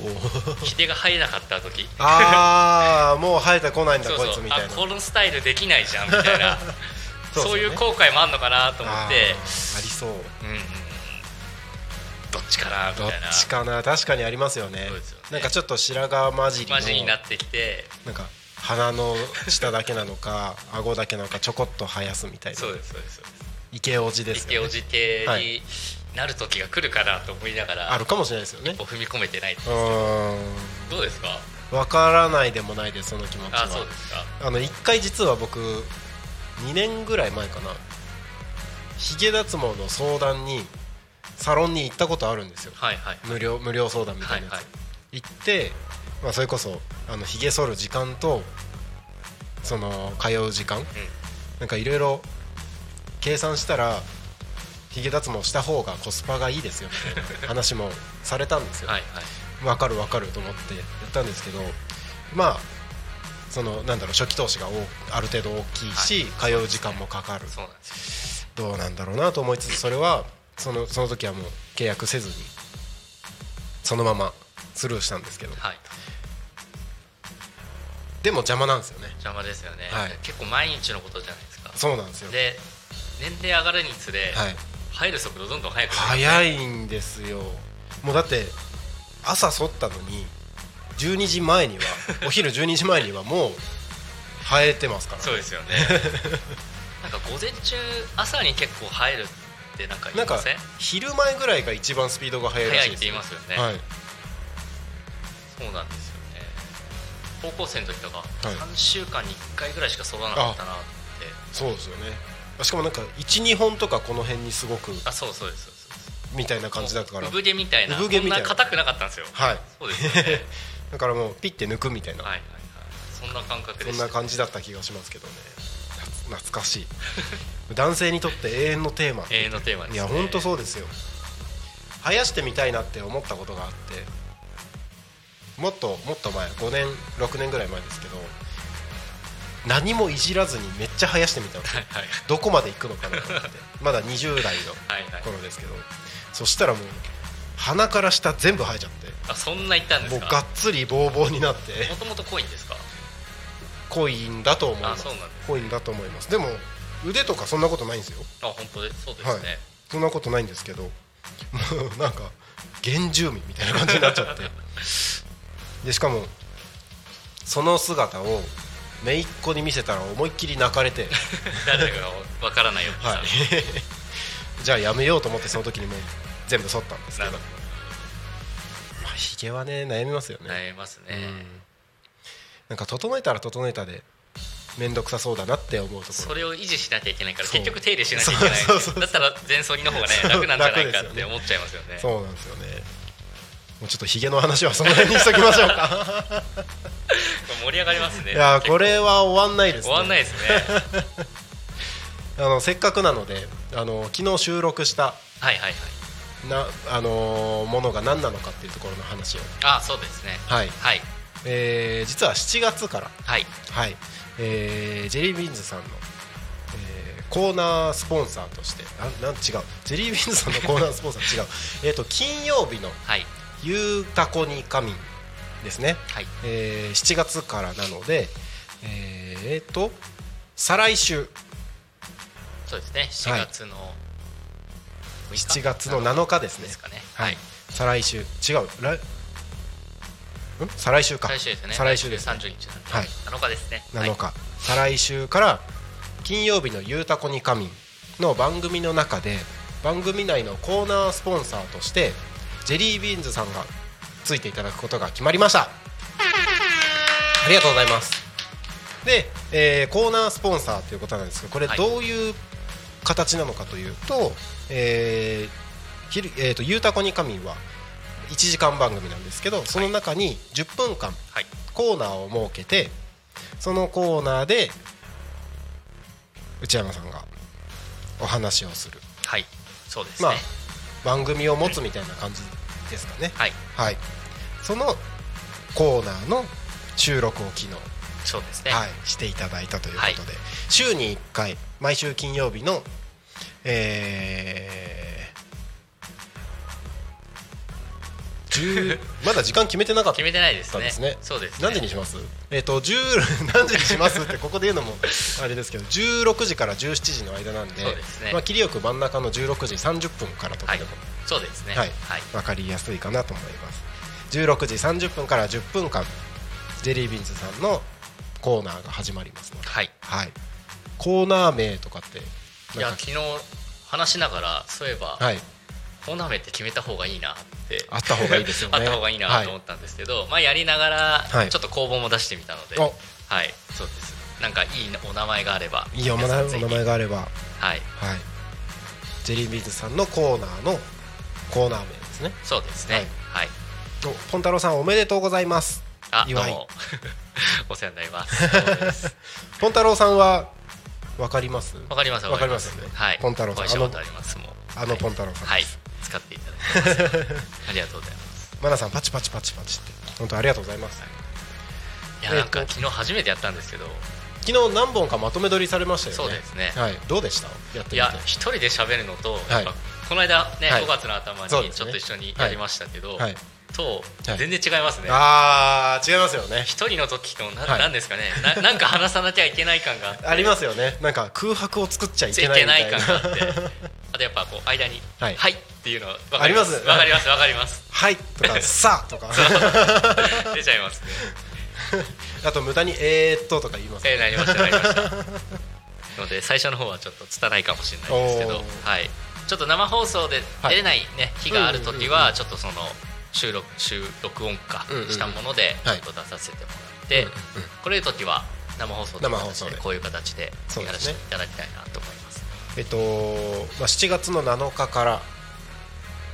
おひげ が生えなかった時ああもう生えてこないんだこいつみたいな。あこのスタイルできないじゃんみたいな。そうね。いう後悔もあんのかなと思って。ありそう。うんどっちかなみどったいな。ちかな。確かにありますよね。ね。なんかちょっと白髪混じりの。マジになってきて。なんか鼻の下だけなのか 顎だけなのかちょこっと生やすみたいな。そうですそうです。そうです池おじですよね。イケオジ系はになる時が来るかなと思いながら、あるかもしれないですよね。踏み込めてない、うーん。どうですか？わからないでもないですその気持ちは。あそうですか。あの1回実は僕2年ぐらい前かな。ヒゲ脱毛の相談にサロンに行ったことあるんですよ。はいはい。無料無料相談みたいなやつ、はいはい。行って、まあ、それこそあのひげ剃る時間とその通う時間、なんかいろいろ計算したらひげ脱毛した方がコスパがいいですよみたいな 話もされたんですよ、はいはい。分かる分かると思って言ったんですけどまあそのなんだろう初期投資が大ある程度大きいし、通う時間もかかる。そうなんですよ。どうなんだろうなと思いつつそれはそのその時はもう契約せずにそのままスルーしたんですけど。はいでも邪魔なんですよね。邪魔ですよね、はい。結構毎日のことじゃないですか。そうなんですよ。で年齢上がるにつれ、はい。入る速度どんどん速くなる。早いんですよ。もうだって朝剃ったのに12時前には お昼12時前にはもう生えてますからそうですよね。なんか午前中朝に結構入るってなんか言ないません？昼前ぐらいが一番スピードが速いら早いってしいです言いますよね、はい。そうなんですよ。ね高校生の時とか、はい。3週間に1回ぐらいしか剃らなかったなって。そうですよね。しかもなんか12本とかこの辺にすごくあそうそうですみたいな感じだから。産毛みたいな産毛みたいな。こんな硬くなかったんですよ。はい。そうですよね。だからもうピッて抜くみたいな、はいはいはい。そんな感覚でそんな感じだった気がしますけどね。懐かしい。男性にとって永遠のテーマ。永遠のテーマです、ね、いや本当そうですよ。生やしてみたいなって思ったことがあってもっともっと前5年6年ぐらい前ですけど何もいじらずにめっちゃ生やしてみたんですよはい。どこまで行くのかなと思って。まだ20代のはいはい。頃ですけど。そしたらもう鼻から下全部生えちゃって。あそんな言ったんですか？もうがっつりボーボーになって。もともと濃いんですか？濃いんだと思います。濃いんだと思います。でも腕とかそんなことないんですよ。あ本当でそうですね、はい。そんなことないんですけど。もうなんか原住民みたいな感じになっちゃって でしかもその姿を姪っ子に見せたら思いっきり泣かれて。誰だかわからないよはい。じゃあやめようと思ってその時にもう全部剃ったんですけど。まあひげはね悩みますよね、悩みますね、うん。なんか整えたら整えたで面倒くさそうだなって思うところ。それを維持しなきゃいけないから結局手入れしなきゃいけない。だったら全剃りの方がね楽なんじゃないかって思っちゃいますよね。そうなんですよねもうちょっとひげの話はその辺にしときましょうか。盛り上がりますねいやこれは終わんないですね。終わんないですね。あのせっかくなのであの昨日収録したはいはいはい。な、あのーものが何なのかっていうところの話を、あそうですね。はい。はい。えー実は7月から、はい。はい。えージェリービーンズさんの、えーコーナースポンサーとしてあなん違う。ジェリービーンズさんのコーナースポンサー違う。えーと金曜日のはい「ゆうたこに仮眠」ですね、はい。えー7月からなのでえーと再来週。そうですね。7月の6日。7月の7日ですね。ですかね。はい、再来週。違う。来ん？再来週か。再来週ですね。再来週です、ね、30日なんで。はい。7日ですね。7日、再来週から金曜日の「ゆうたこに仮眠」の番組の中で番組内のコーナースポンサーとしてジェリービーンズさんがついていただくことが決まりました。ありがとうございます。で、えーコーナースポンサーということなんですけどこれはい。どういう形なのかというと「えーひるえーとゆうたこに仮眠」は1時間番組なんですけどその中に10分間はい。コーナーを設けてそのコーナーで内山さんがお話をする。はい。そうですね、まあ番組を持つみたいな感じですかね。はい。はい。そのコーナーの収録を昨日、そうですね、はい、していただいたということで、週に1回毎週金曜日のえー、まだ時間決めてなかった決めてないですね。ですね。そうですね。何時にします？えっ、と10 何時にしますってここで言うのもあれですけど16時から17時の間なんでそうですね。まあ、切りよく真ん中の16時30分からとかでも、そうですね。はい。はい。分かりやすいかなと思います。16時30分から10分間ジェリービーンズさんのコーナーが始まりますので、はい。はい、コーナー名とかっていや昨日話しながらそういえば、はいコーナー名って決めた方がいいなって。あった方がいいですよね あった方がいいなと思ったんですけど、まあやりながはいらちょっと公募も出してみたので、おはいそうです。なんかいいお名前があればいいお名前があれば、はい、はい。ジェリービーンズさんのコーナーのコーナー名ですね。そうですね。はい、おポンタロウさんおめでとうございます。あどうも。お世話になりま す。ポンタロウさんはわかります？わかりますわかります。よね。はい。ポンタロウさん。ありますもう。あのポンタロウさんはい使っていただいてます。ありがとうございますマナさんパチパチパチパチって。本当ありがとうございます。い。やなんか昨日初めてやったんですけど。昨日何本かまとめ撮りされましたよね。そうですね。はい。どうでした？やってみて。いや一人で喋るのと、はいやっぱこの間ね、はい。5月の頭にちょっと一緒にやりましたけど、はい。とはい全然違いますね、あー違いますよね。一人の時とな,、はい。なんですかね。な なんか話さなきゃいけない感があありますよね。なんか空白を作っちゃいけないけな。いみたいな感があって。あとやっぱこう間に「ははいい」っていうのわあります？わかりますわかります。はい。とか さあとか。出ちゃいますね。あと無駄にえーっととか言いますえー、なりましたなりました。ので最初の方はちょっと拙いかもしれないですけどはい。ちょっと生放送で出れないね、日がある時うんうんうんはちょっとその収録収録音化したものでちはい。ょっと出させてもらって、これいう時は生放送といで。でこういう形でやらせていただきたいなと思います。えっと、まあ、7月の7日から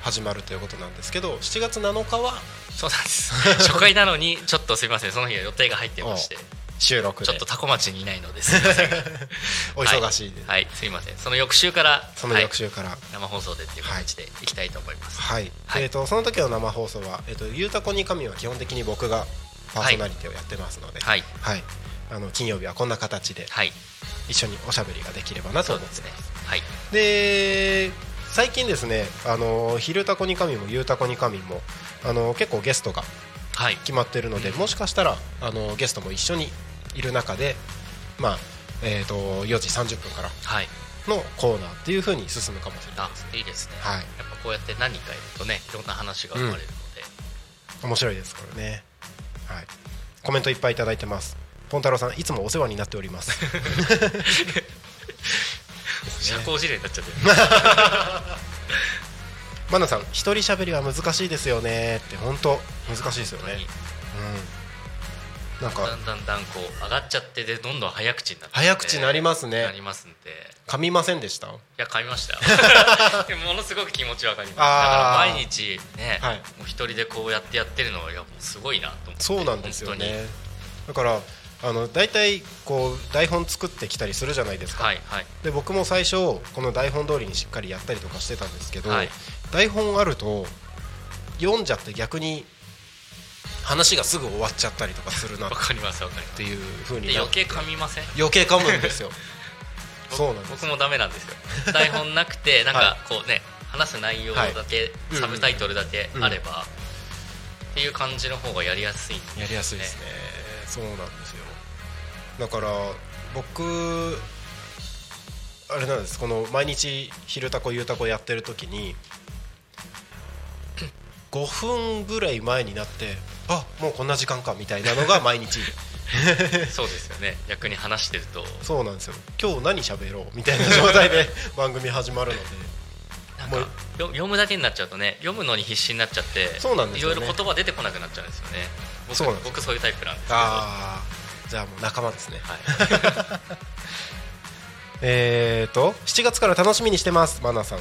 始まるということなんですけど7月7日はそうなんです。初回なのにちょっとすいません。その日は予定が入ってまして収録で。ちょっとタコ町にいないのですいません。お忙しいで、はい、はいすいません。その翌週からその翌週から、はい生放送でっていう形でい。きたいと思います、はい、はい。えー、とその時の生放送は「えー、とゆうたこに神」は基本的に僕がパーソナリティをやってますので、はい。はい。あの金曜日はこんな形ではい。一緒におしゃべりができればなとそうですね。思ってますはい。で最近ですね「あの昼タコに神」も「ゆうたこに神も」あの結構ゲストがはい。決まってるので、もしかしたらあのゲストも一緒にいる中で、まあえー、と4時30分からはい。のコーナーっていう風に進むかもしれないあですいいですね、はい。やっぱこうやって何人かいるとねいろんな話が生まれるので、面白いですからね、はい、コメントいっぱいいただいてます。ポンタロウさんいつもお世話になっております。社交辞令になっちゃってる。マナさん一人喋りは難しいですよねって本当難しいですよね。本うんなんかだんだんだんこう上がっちゃってでどんどん早口になって。早口になりますね。なりますんで。噛みませんでした？いや噛みましたよ。でもものすごく気持ちわかります。だから毎日ね、はい。もう一人でこうやってやってるのはいやもうすごいなと思ってそうなんですよね。だからあの大体こう台本作ってきたりするじゃないですか、はいはい。で僕も最初この台本通りにしっかりやったりとかしてたんですけど、はい。台本あると読んじゃって逆に話がすぐ終わっちゃったりとかするな。っわかりますわかりまていう風すに余計噛みません？余計噛むんですよ。そうなんです。僕もダメなんですよ。台本なくてなんかこうね話す内容だけ、うんサブタイトルだけあれば、っていう感じの方がやりやすいんでやりやすいですね。そうなんですよ。だから僕あれなんです。この毎日「昼タコゆうたこ」やってる時に 5分ぐらい前になってあもうこんな時間かみたいなのが毎日。そうですよね。逆に話してると。そうなんですよ。今日何喋ろうみたいな状態で 番組始まるので。なんかもうよ読むだけになっちゃうとね読むのに必死になっちゃってそうなんですよね。いろいろ言葉出てこなくなっちゃうんですよね。僕そうなんです僕そういうタイプなんですけど。ああじゃあもう仲間ですね。はい、えーと7月から楽しみにしてますマナさん。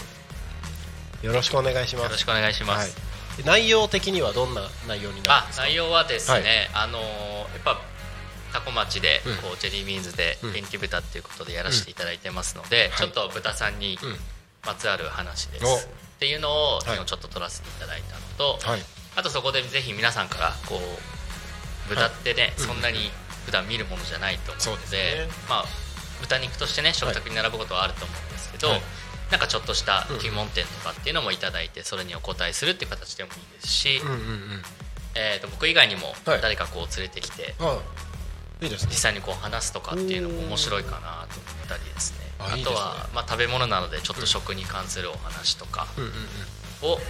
よろしくお願いします。よろしくお願いします、はい、内容的にはどんな内容になるんですか？あ内容はですね、はい。あのーやっぱタコ町でうん。こうジェリービーンズでうん。元気豚っていうことでやらせていただいてますので、はい。ちょっと豚さんにうん。まつわる話です、お。っていうのをちょっと撮らせていただいたのと、はい。あとそこでぜひ皆さんからこう豚ってね、うん。そんなに普段見るものじゃないと思うのでまあ豚肉としてね食卓に並ぶことはあると思うんですけど、はいなんかちょっとしたうん疑問点とかっていうのもいただいてそれにお答えするっていう形でもいいですし、うんうんうん。えー、と僕以外にもはい。誰かこう連れてきて、あいいですね。実際にこう話すとかっていうのも面白いかなと思ったりですね。あとは、まあ、食べ物なのでちょっと食に関するお話とかをこ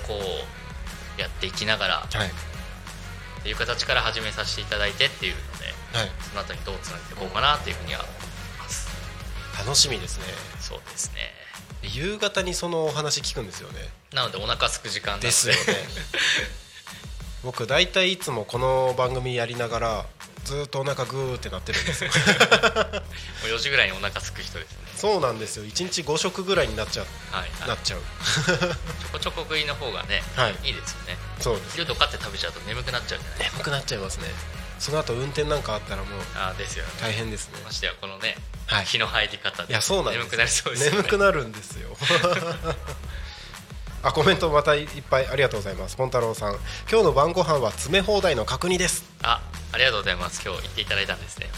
うやっていきながらはい。っていう形から始めさせていただいてっていうのではい。その後にどうつなげていこうかなっていうふうには楽しみですね。そうですね。夕方にそのお話聞くんですよね。なのでお腹すく時間で。ですよね。僕大体いつもこの番組やりながらずーっとお腹グーってなってるんですよ。もう4時ぐらいにお腹すく人ですね。そうなんですよ。1日5食ぐらいになっちゃう。はい、は、ないっちゃう。ちょこちょこ食いの方がね、はい。いいですよね。そうです。昼とかって食べちゃうと眠くなっちゃうじゃないです眠くなっちゃいますねその後運転なんかあったらもうかあーですよね。大変ですね。ましてやこのね、はい。日の入り方でいやそうなんです眠くなりそうですよね。眠くなるんですよ。あコメントまたいっぱいありがとうございます。ポンタロウさん。今日の晩ご飯は詰め放題の角煮です。あありがとうございます。今日言っていただいたんですね。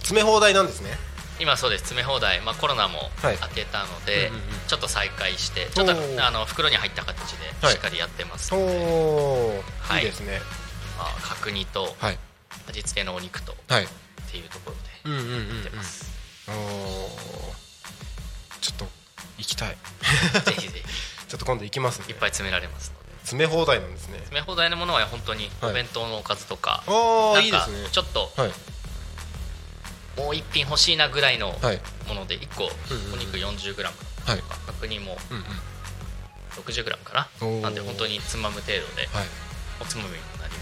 詰め放題なんですね。今そうです。詰め放題、まあ、コロナもはい。明けたので、うんうんうん。ちょっと再開してちょっとあの袋に入った形ではいしっかりやってます、おお、はい。い、いですね。まあ、角煮とはい味付けのお肉とっはい。ていうところうんうんうんうん。でやってます、おおちょっと行きたい。ぜひぜ ちょっと今度行きますね。ひいっぱい詰められますので。詰め放題なんですね。詰め放題のものは本当にはい。お弁当のおかずとか、ああないんかいですね。ちょっとはい。もう一品欲しいなぐらいのはい。もので1個うんうんお肉 40g はいとか角煮もうんうん。60g かな。なんで本当につまむ程度ではい。おつまみ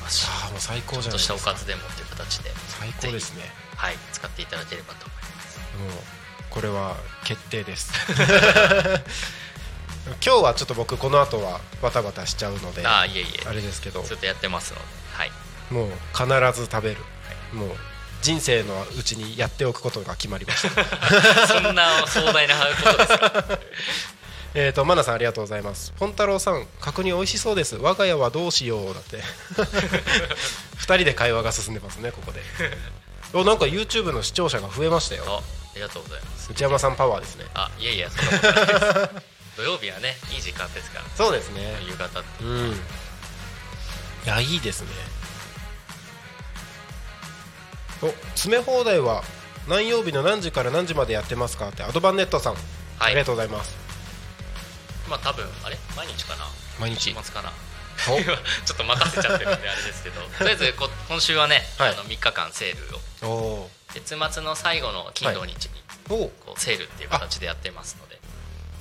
ます。しああもう最高じゃちょっとしたおないですかかずでもっていう形で。最高ですね。はい。使っていただければと思います。もうこれは決定です。今日はちょっと僕この後はバタバタしちゃうのであああいえいえ。れですけど。ずっとやってますので。はい。もう必ず食べる。もう人生のうちにやっておくことが決まりました。そんな壮大なことですか？えっとマナさんありがとうございます。ポンタロウさん角煮美味しそうです。我が家はどうしよう。だって。二人で会話が進んでますねここで。おなんか YouTube の視聴者が増えましたよ。あありがとうございます。内山さんパワーですね。あいやいやそんなことないです。土曜日はねいい時間ですから。そうですね。夕方ってうん。いやいいですね。お詰め放題は何曜日の何時から何時までやってますかってアドバンネットさん、ありがとうございますまあ多分あれ？毎日かな？毎日。週末かな？お。ちょっと任せちゃってるんであれですけど。とりあえずこ今週はね、はい。あの3日間セールを。お月末の最後の金土日にーおこうセールっていう形でやってますので。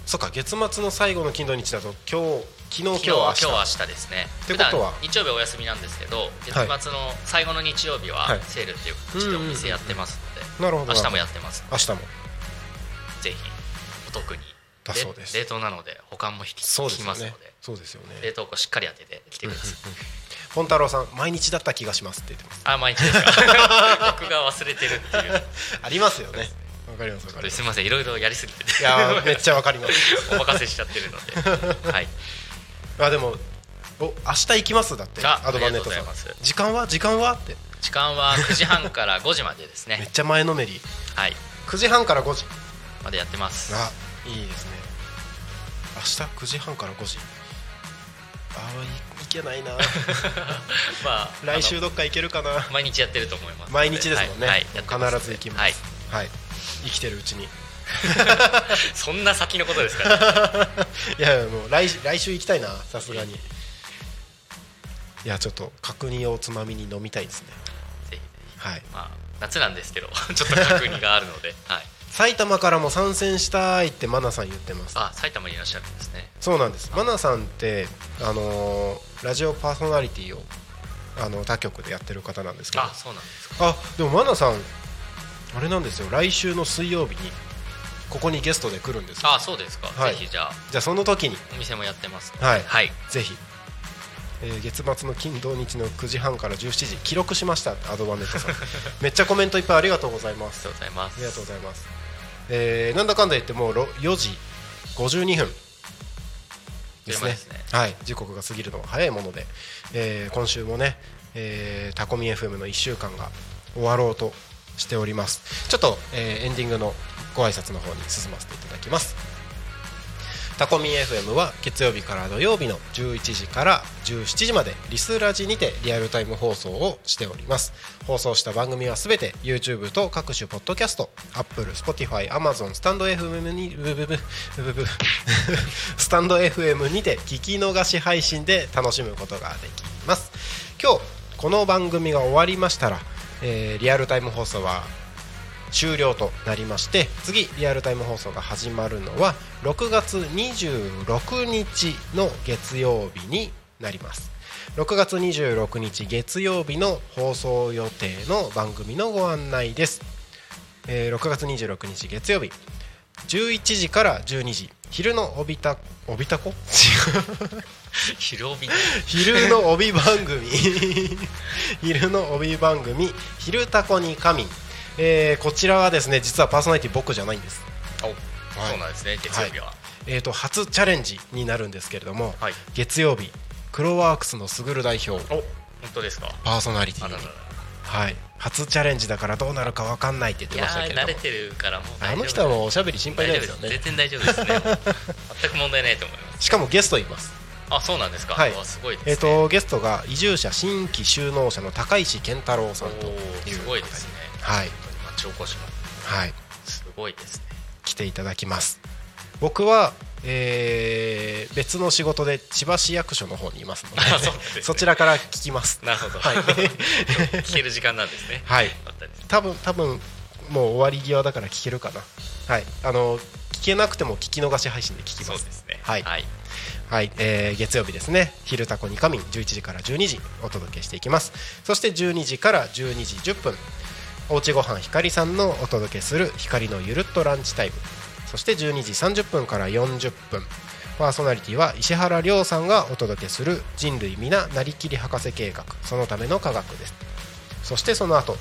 そっか。月末の最後の金土日だと今日昨日今昨日今日明日。日明日ですね。ってことは？日曜日お休みなんですけど月末の最後の日曜日ははい。セールっていう形でお店やってますので、なるほど明日もやってます明日も。ぜひお得にだそうです。冷凍なので保管も引きそうですますので。そうですよね。冷凍庫しっかり当ててきてください。本太郎さん毎日だった気がしますって言ってます。あ毎日ですか？僕が忘れてるっていう。ありますよね。わかりますわかります。すみませんいろいろやりすぎてて。いやーめっちゃわかります。お任せしちゃってるので。はい。あでもお明日行きます？だってあアドバンネットさん。時間は？時間は？って。時間は9時半から5時までですね。めっちゃ前のめり。はい。9時半から5時。までやってます。あいいですね。明日9時半から5時。あーいいけないな。まあ来週あどっか行けるかな。の毎日やってると思いますの毎日ですもんね、はいはい必ず行きます。はい。はい、生きてるうちに。そんな先のことですから、ね、いやもう来来週行きたいなさすがに。いやちょっと角煮をおつまみに飲みたいですね。ぜひ。はい。まあ夏なんですけどちょっと確認があるので、はい、埼玉からも参戦したいってマナさん言ってます。あ埼玉にいらっしゃるんですね。そうなんです。マナさんってあのーラジオパーソナリティをあの他局でやってる方なんですけど。あそうなんですか。あでもマナさんあれなんですよ。来週の水曜日にここにゲストで来るんですよ。あそうですか、はい。ぜひじゃあじゃあその時に。お店もやってます。はい。はい、ぜひ、えー月末の金土日の9時半から17時記録しました。アドバンネットさん。めっちゃコメントいっぱいありがとうございます。ありがとうございます。ありがとうございます、えーなんだかんだ言ってもうろ4時52分ですね。ですね。はい。時刻が過ぎるのは早いもので、えー今週もね、えータコミ FM の1週間が終わろうとしております。ちょっと、えーエンディングのご挨拶の方に進ませていただきますタコミン FM は月曜日から土曜日の11時から17時までリスラジにてリアルタイム放送をしております。放送した番組はすべて YouTube と各種ポッドキャスト Apple、Spotify、Amazon、スタンド FM にブブブブブスタンド FM にて聞き逃し配信で楽しむことができます。今日この番組が終わりましたら、えーリアルタイム放送は終了となりまして次リアルタイム放送が始まるのは6月26日の月曜日になります。6月26日月曜日の放送予定の番組のご案内です、えー6月26日月曜日11時から12時。昼の帯た帯たこ？昼帯？昼の帯番組。昼の帯番組「昼タコに神」えーこちらはですね実はパーソナリティ僕じゃないんです、おそうなんですね。月曜日は、えー、と初チャレンジになるんですけれども、はい。月曜日クロワークスのすぐる代表。お本当ですか。パーソナリティはい、初チャレンジだからどうなるか分かんないって言ってましたけれど慣れてるからもうあの人はもうおしゃべり心配ないですよね。全然大丈夫ですね。全く問題ないと思います。しかもゲストいます。あそうなんですか、はい。わすごいですね、えー、とゲストが移住者新規就農者の高石健太郎さんとおいうーすごいですね。はい、町おこしもはい、すごいですね。来ていただきます。僕は、えー別の仕事で千葉市役所の方にいますので ね。そちらから聞きます。なるほど、はい。聞ける時間なんですね。はい。多分多分もう終わり際だから聞けるかな。はい。あの聞けなくても聞き逃し配信で聞きます。そうですね。はい。はい、はい、えー月曜日ですね「昼タコに仮眠」11時から12時お届けしていきます。そして12時から12時10分おうちごはんひかりさんのお届けする「光のゆるっとランチタイム」そして12時30分から40分パーソナリティは石原亮さんがお届けする「人類皆なりきり博士計画。そのための科学」です。そしてその後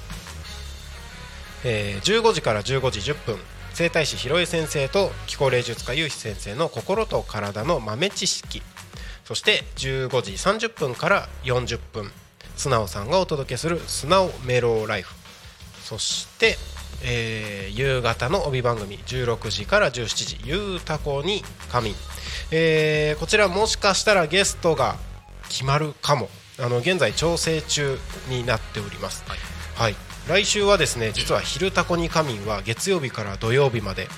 えー15時から15時10分整体師ひろえ先生と気候霊術家ゆうひ先生の心と体の豆知識。そして15時30分から40分素直さんがお届けする素直メローライフ。そして、えー夕方の帯番組16時から17時「ゆうたこに仮眠」えーこちらもしかしたらゲストが決まるかも。あの現在調整中になっております。はい。はい、来週はですね実は「昼タコに仮眠」は月曜日から土曜日まで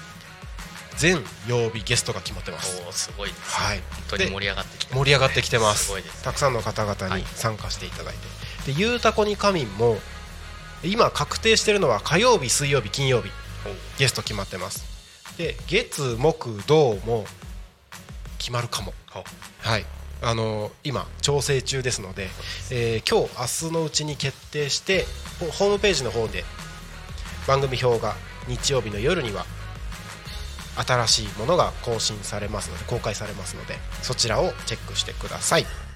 全曜日ゲストが決まってます。おおすごいです、はい。本当に盛り上がってきて盛り上がってきてます。すごいですたくさんの方々はいに参加していただいて、で「ゆうたこに仮眠」も今確定してるのは火曜日水曜日金曜日。おゲスト決まってます。で月木土も決まるかも。ほはい。あの今調整中ですので、えー今日明日のうちに決定してホホームページの方で番組表が日曜日の夜には新しいものが更新されますので公開されますのでそちらをチェックしてください。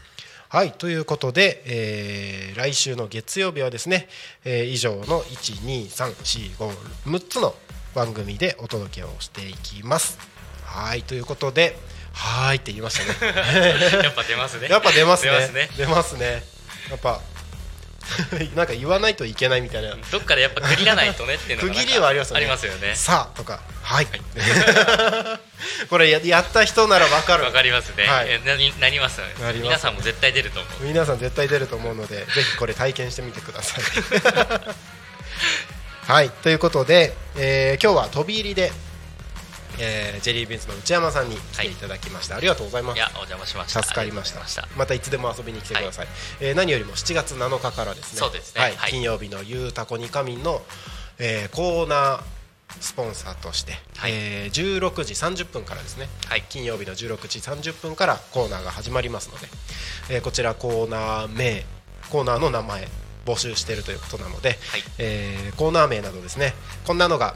はいということで、えー来週の月曜日はですね、えー以上の12345つの番組でお届けをしていきます。はいということで「はーい」って言いましたね。やっぱ出ますねやっぱ。出ますね出ますねやっぱ なんか言わないといけないみたいな。どっかでやっぱ区切らないとねっていうのが区切りはありますよね。ありますよねさあとかはい。これややった人ならわかる。わかりますね、はいえなりなりますよねなります皆さんも絶対出ると思う皆さん絶対出ると思うので ぜひこれ体験してみてください。はいということで、えー今日は飛び入りで、えージェリービーンズの内山さんに来ていただきました、ありがとうございます。い。やお邪魔しました。助かりました。また。いつでも遊びに来てください、えー何よりも7月7日からですね。そうですね。はい。はい。金曜日の「ゆうたこにかみん」の、えーコーナースポンサーとして、はい。えー16時30分からですね、はい。金曜日の16時30分からコーナーが始まりますので、えーこちらコーナー名コーナーの名前募集しているということなので、はい。えーコーナー名などですねこんなのが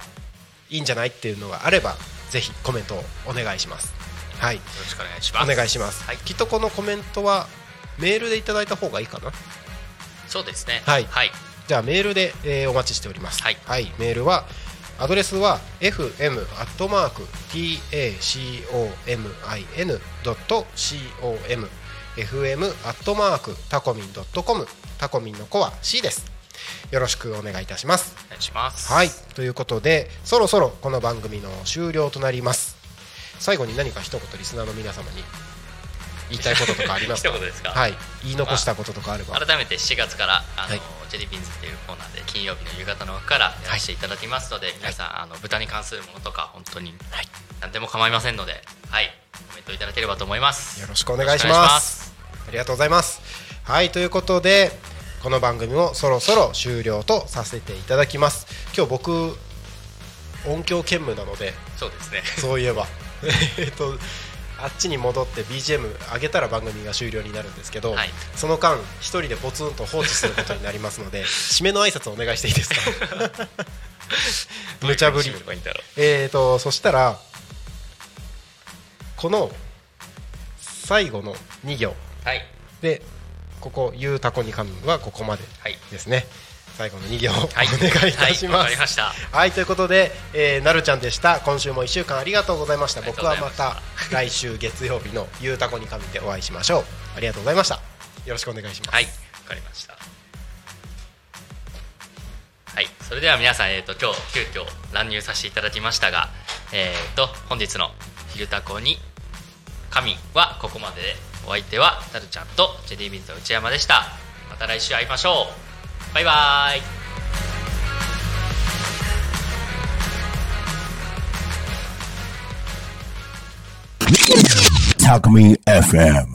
いいんじゃないっていうのがあればぜひコメントをお願いします。はい。よろしくお願いします。お願いします、はい。きっとこのコメントはメールでいただいた方がいいかな。そうですね。はい。はい。じゃあメールで、えーお待ちしております。はい。メールはアドレスは fm.tacomin.com fm タコミン .com タコミンの子は C ですよろしくお願いいたします。お願いします。はい。ということでそろそろこの番組の終了となります。最後に何か一言リスナーの皆様に言いたいこととかありますか？一言ですか？はい。言い残したこととかあれば、改めて7月からあの、はい。ジェリービーンズっていうコーナーで金曜日の夕方の枠からやらせていただきますので、皆さんあの豚に関するものとか本当にはい。何でも構いませんので、はい、コメントいただければと思います。よろしくお願いします。ありがとうございます。はい。ということでこの番組もそろそろ終了とさせていただきます。今日僕音響兼務なのでそうですね。そういえば。えっとあっちに戻って BGM 上げたら番組が終了になるんですけど、はい。その間一人でポツンと放置することになりますので 締めの挨拶お願いしていいですか？無茶ぶり。えーとそしたらこの最後の2行。はい。でここ「ゆうたこに神」はここまで。はい。ですね。最後の2行おはい。願いいたしはい。わますかりました。はいということで、えーなるちゃんでした。今週も1週間ありがとうございました。僕はまたた来週月曜日の「ゆうたこに神」でお会いしましょう。ありがとうございました。よろしくお願いします。はい、わかりました。はい、それでは皆さん、えっ、と、今日急遽乱入させていただきましたが。えっ、と、本日の昼タコに。神はここまでで、お相手はタルちゃんとジェリービーンズの内山でした。また来週会いましょう。バイバーイ。Talk Me FM.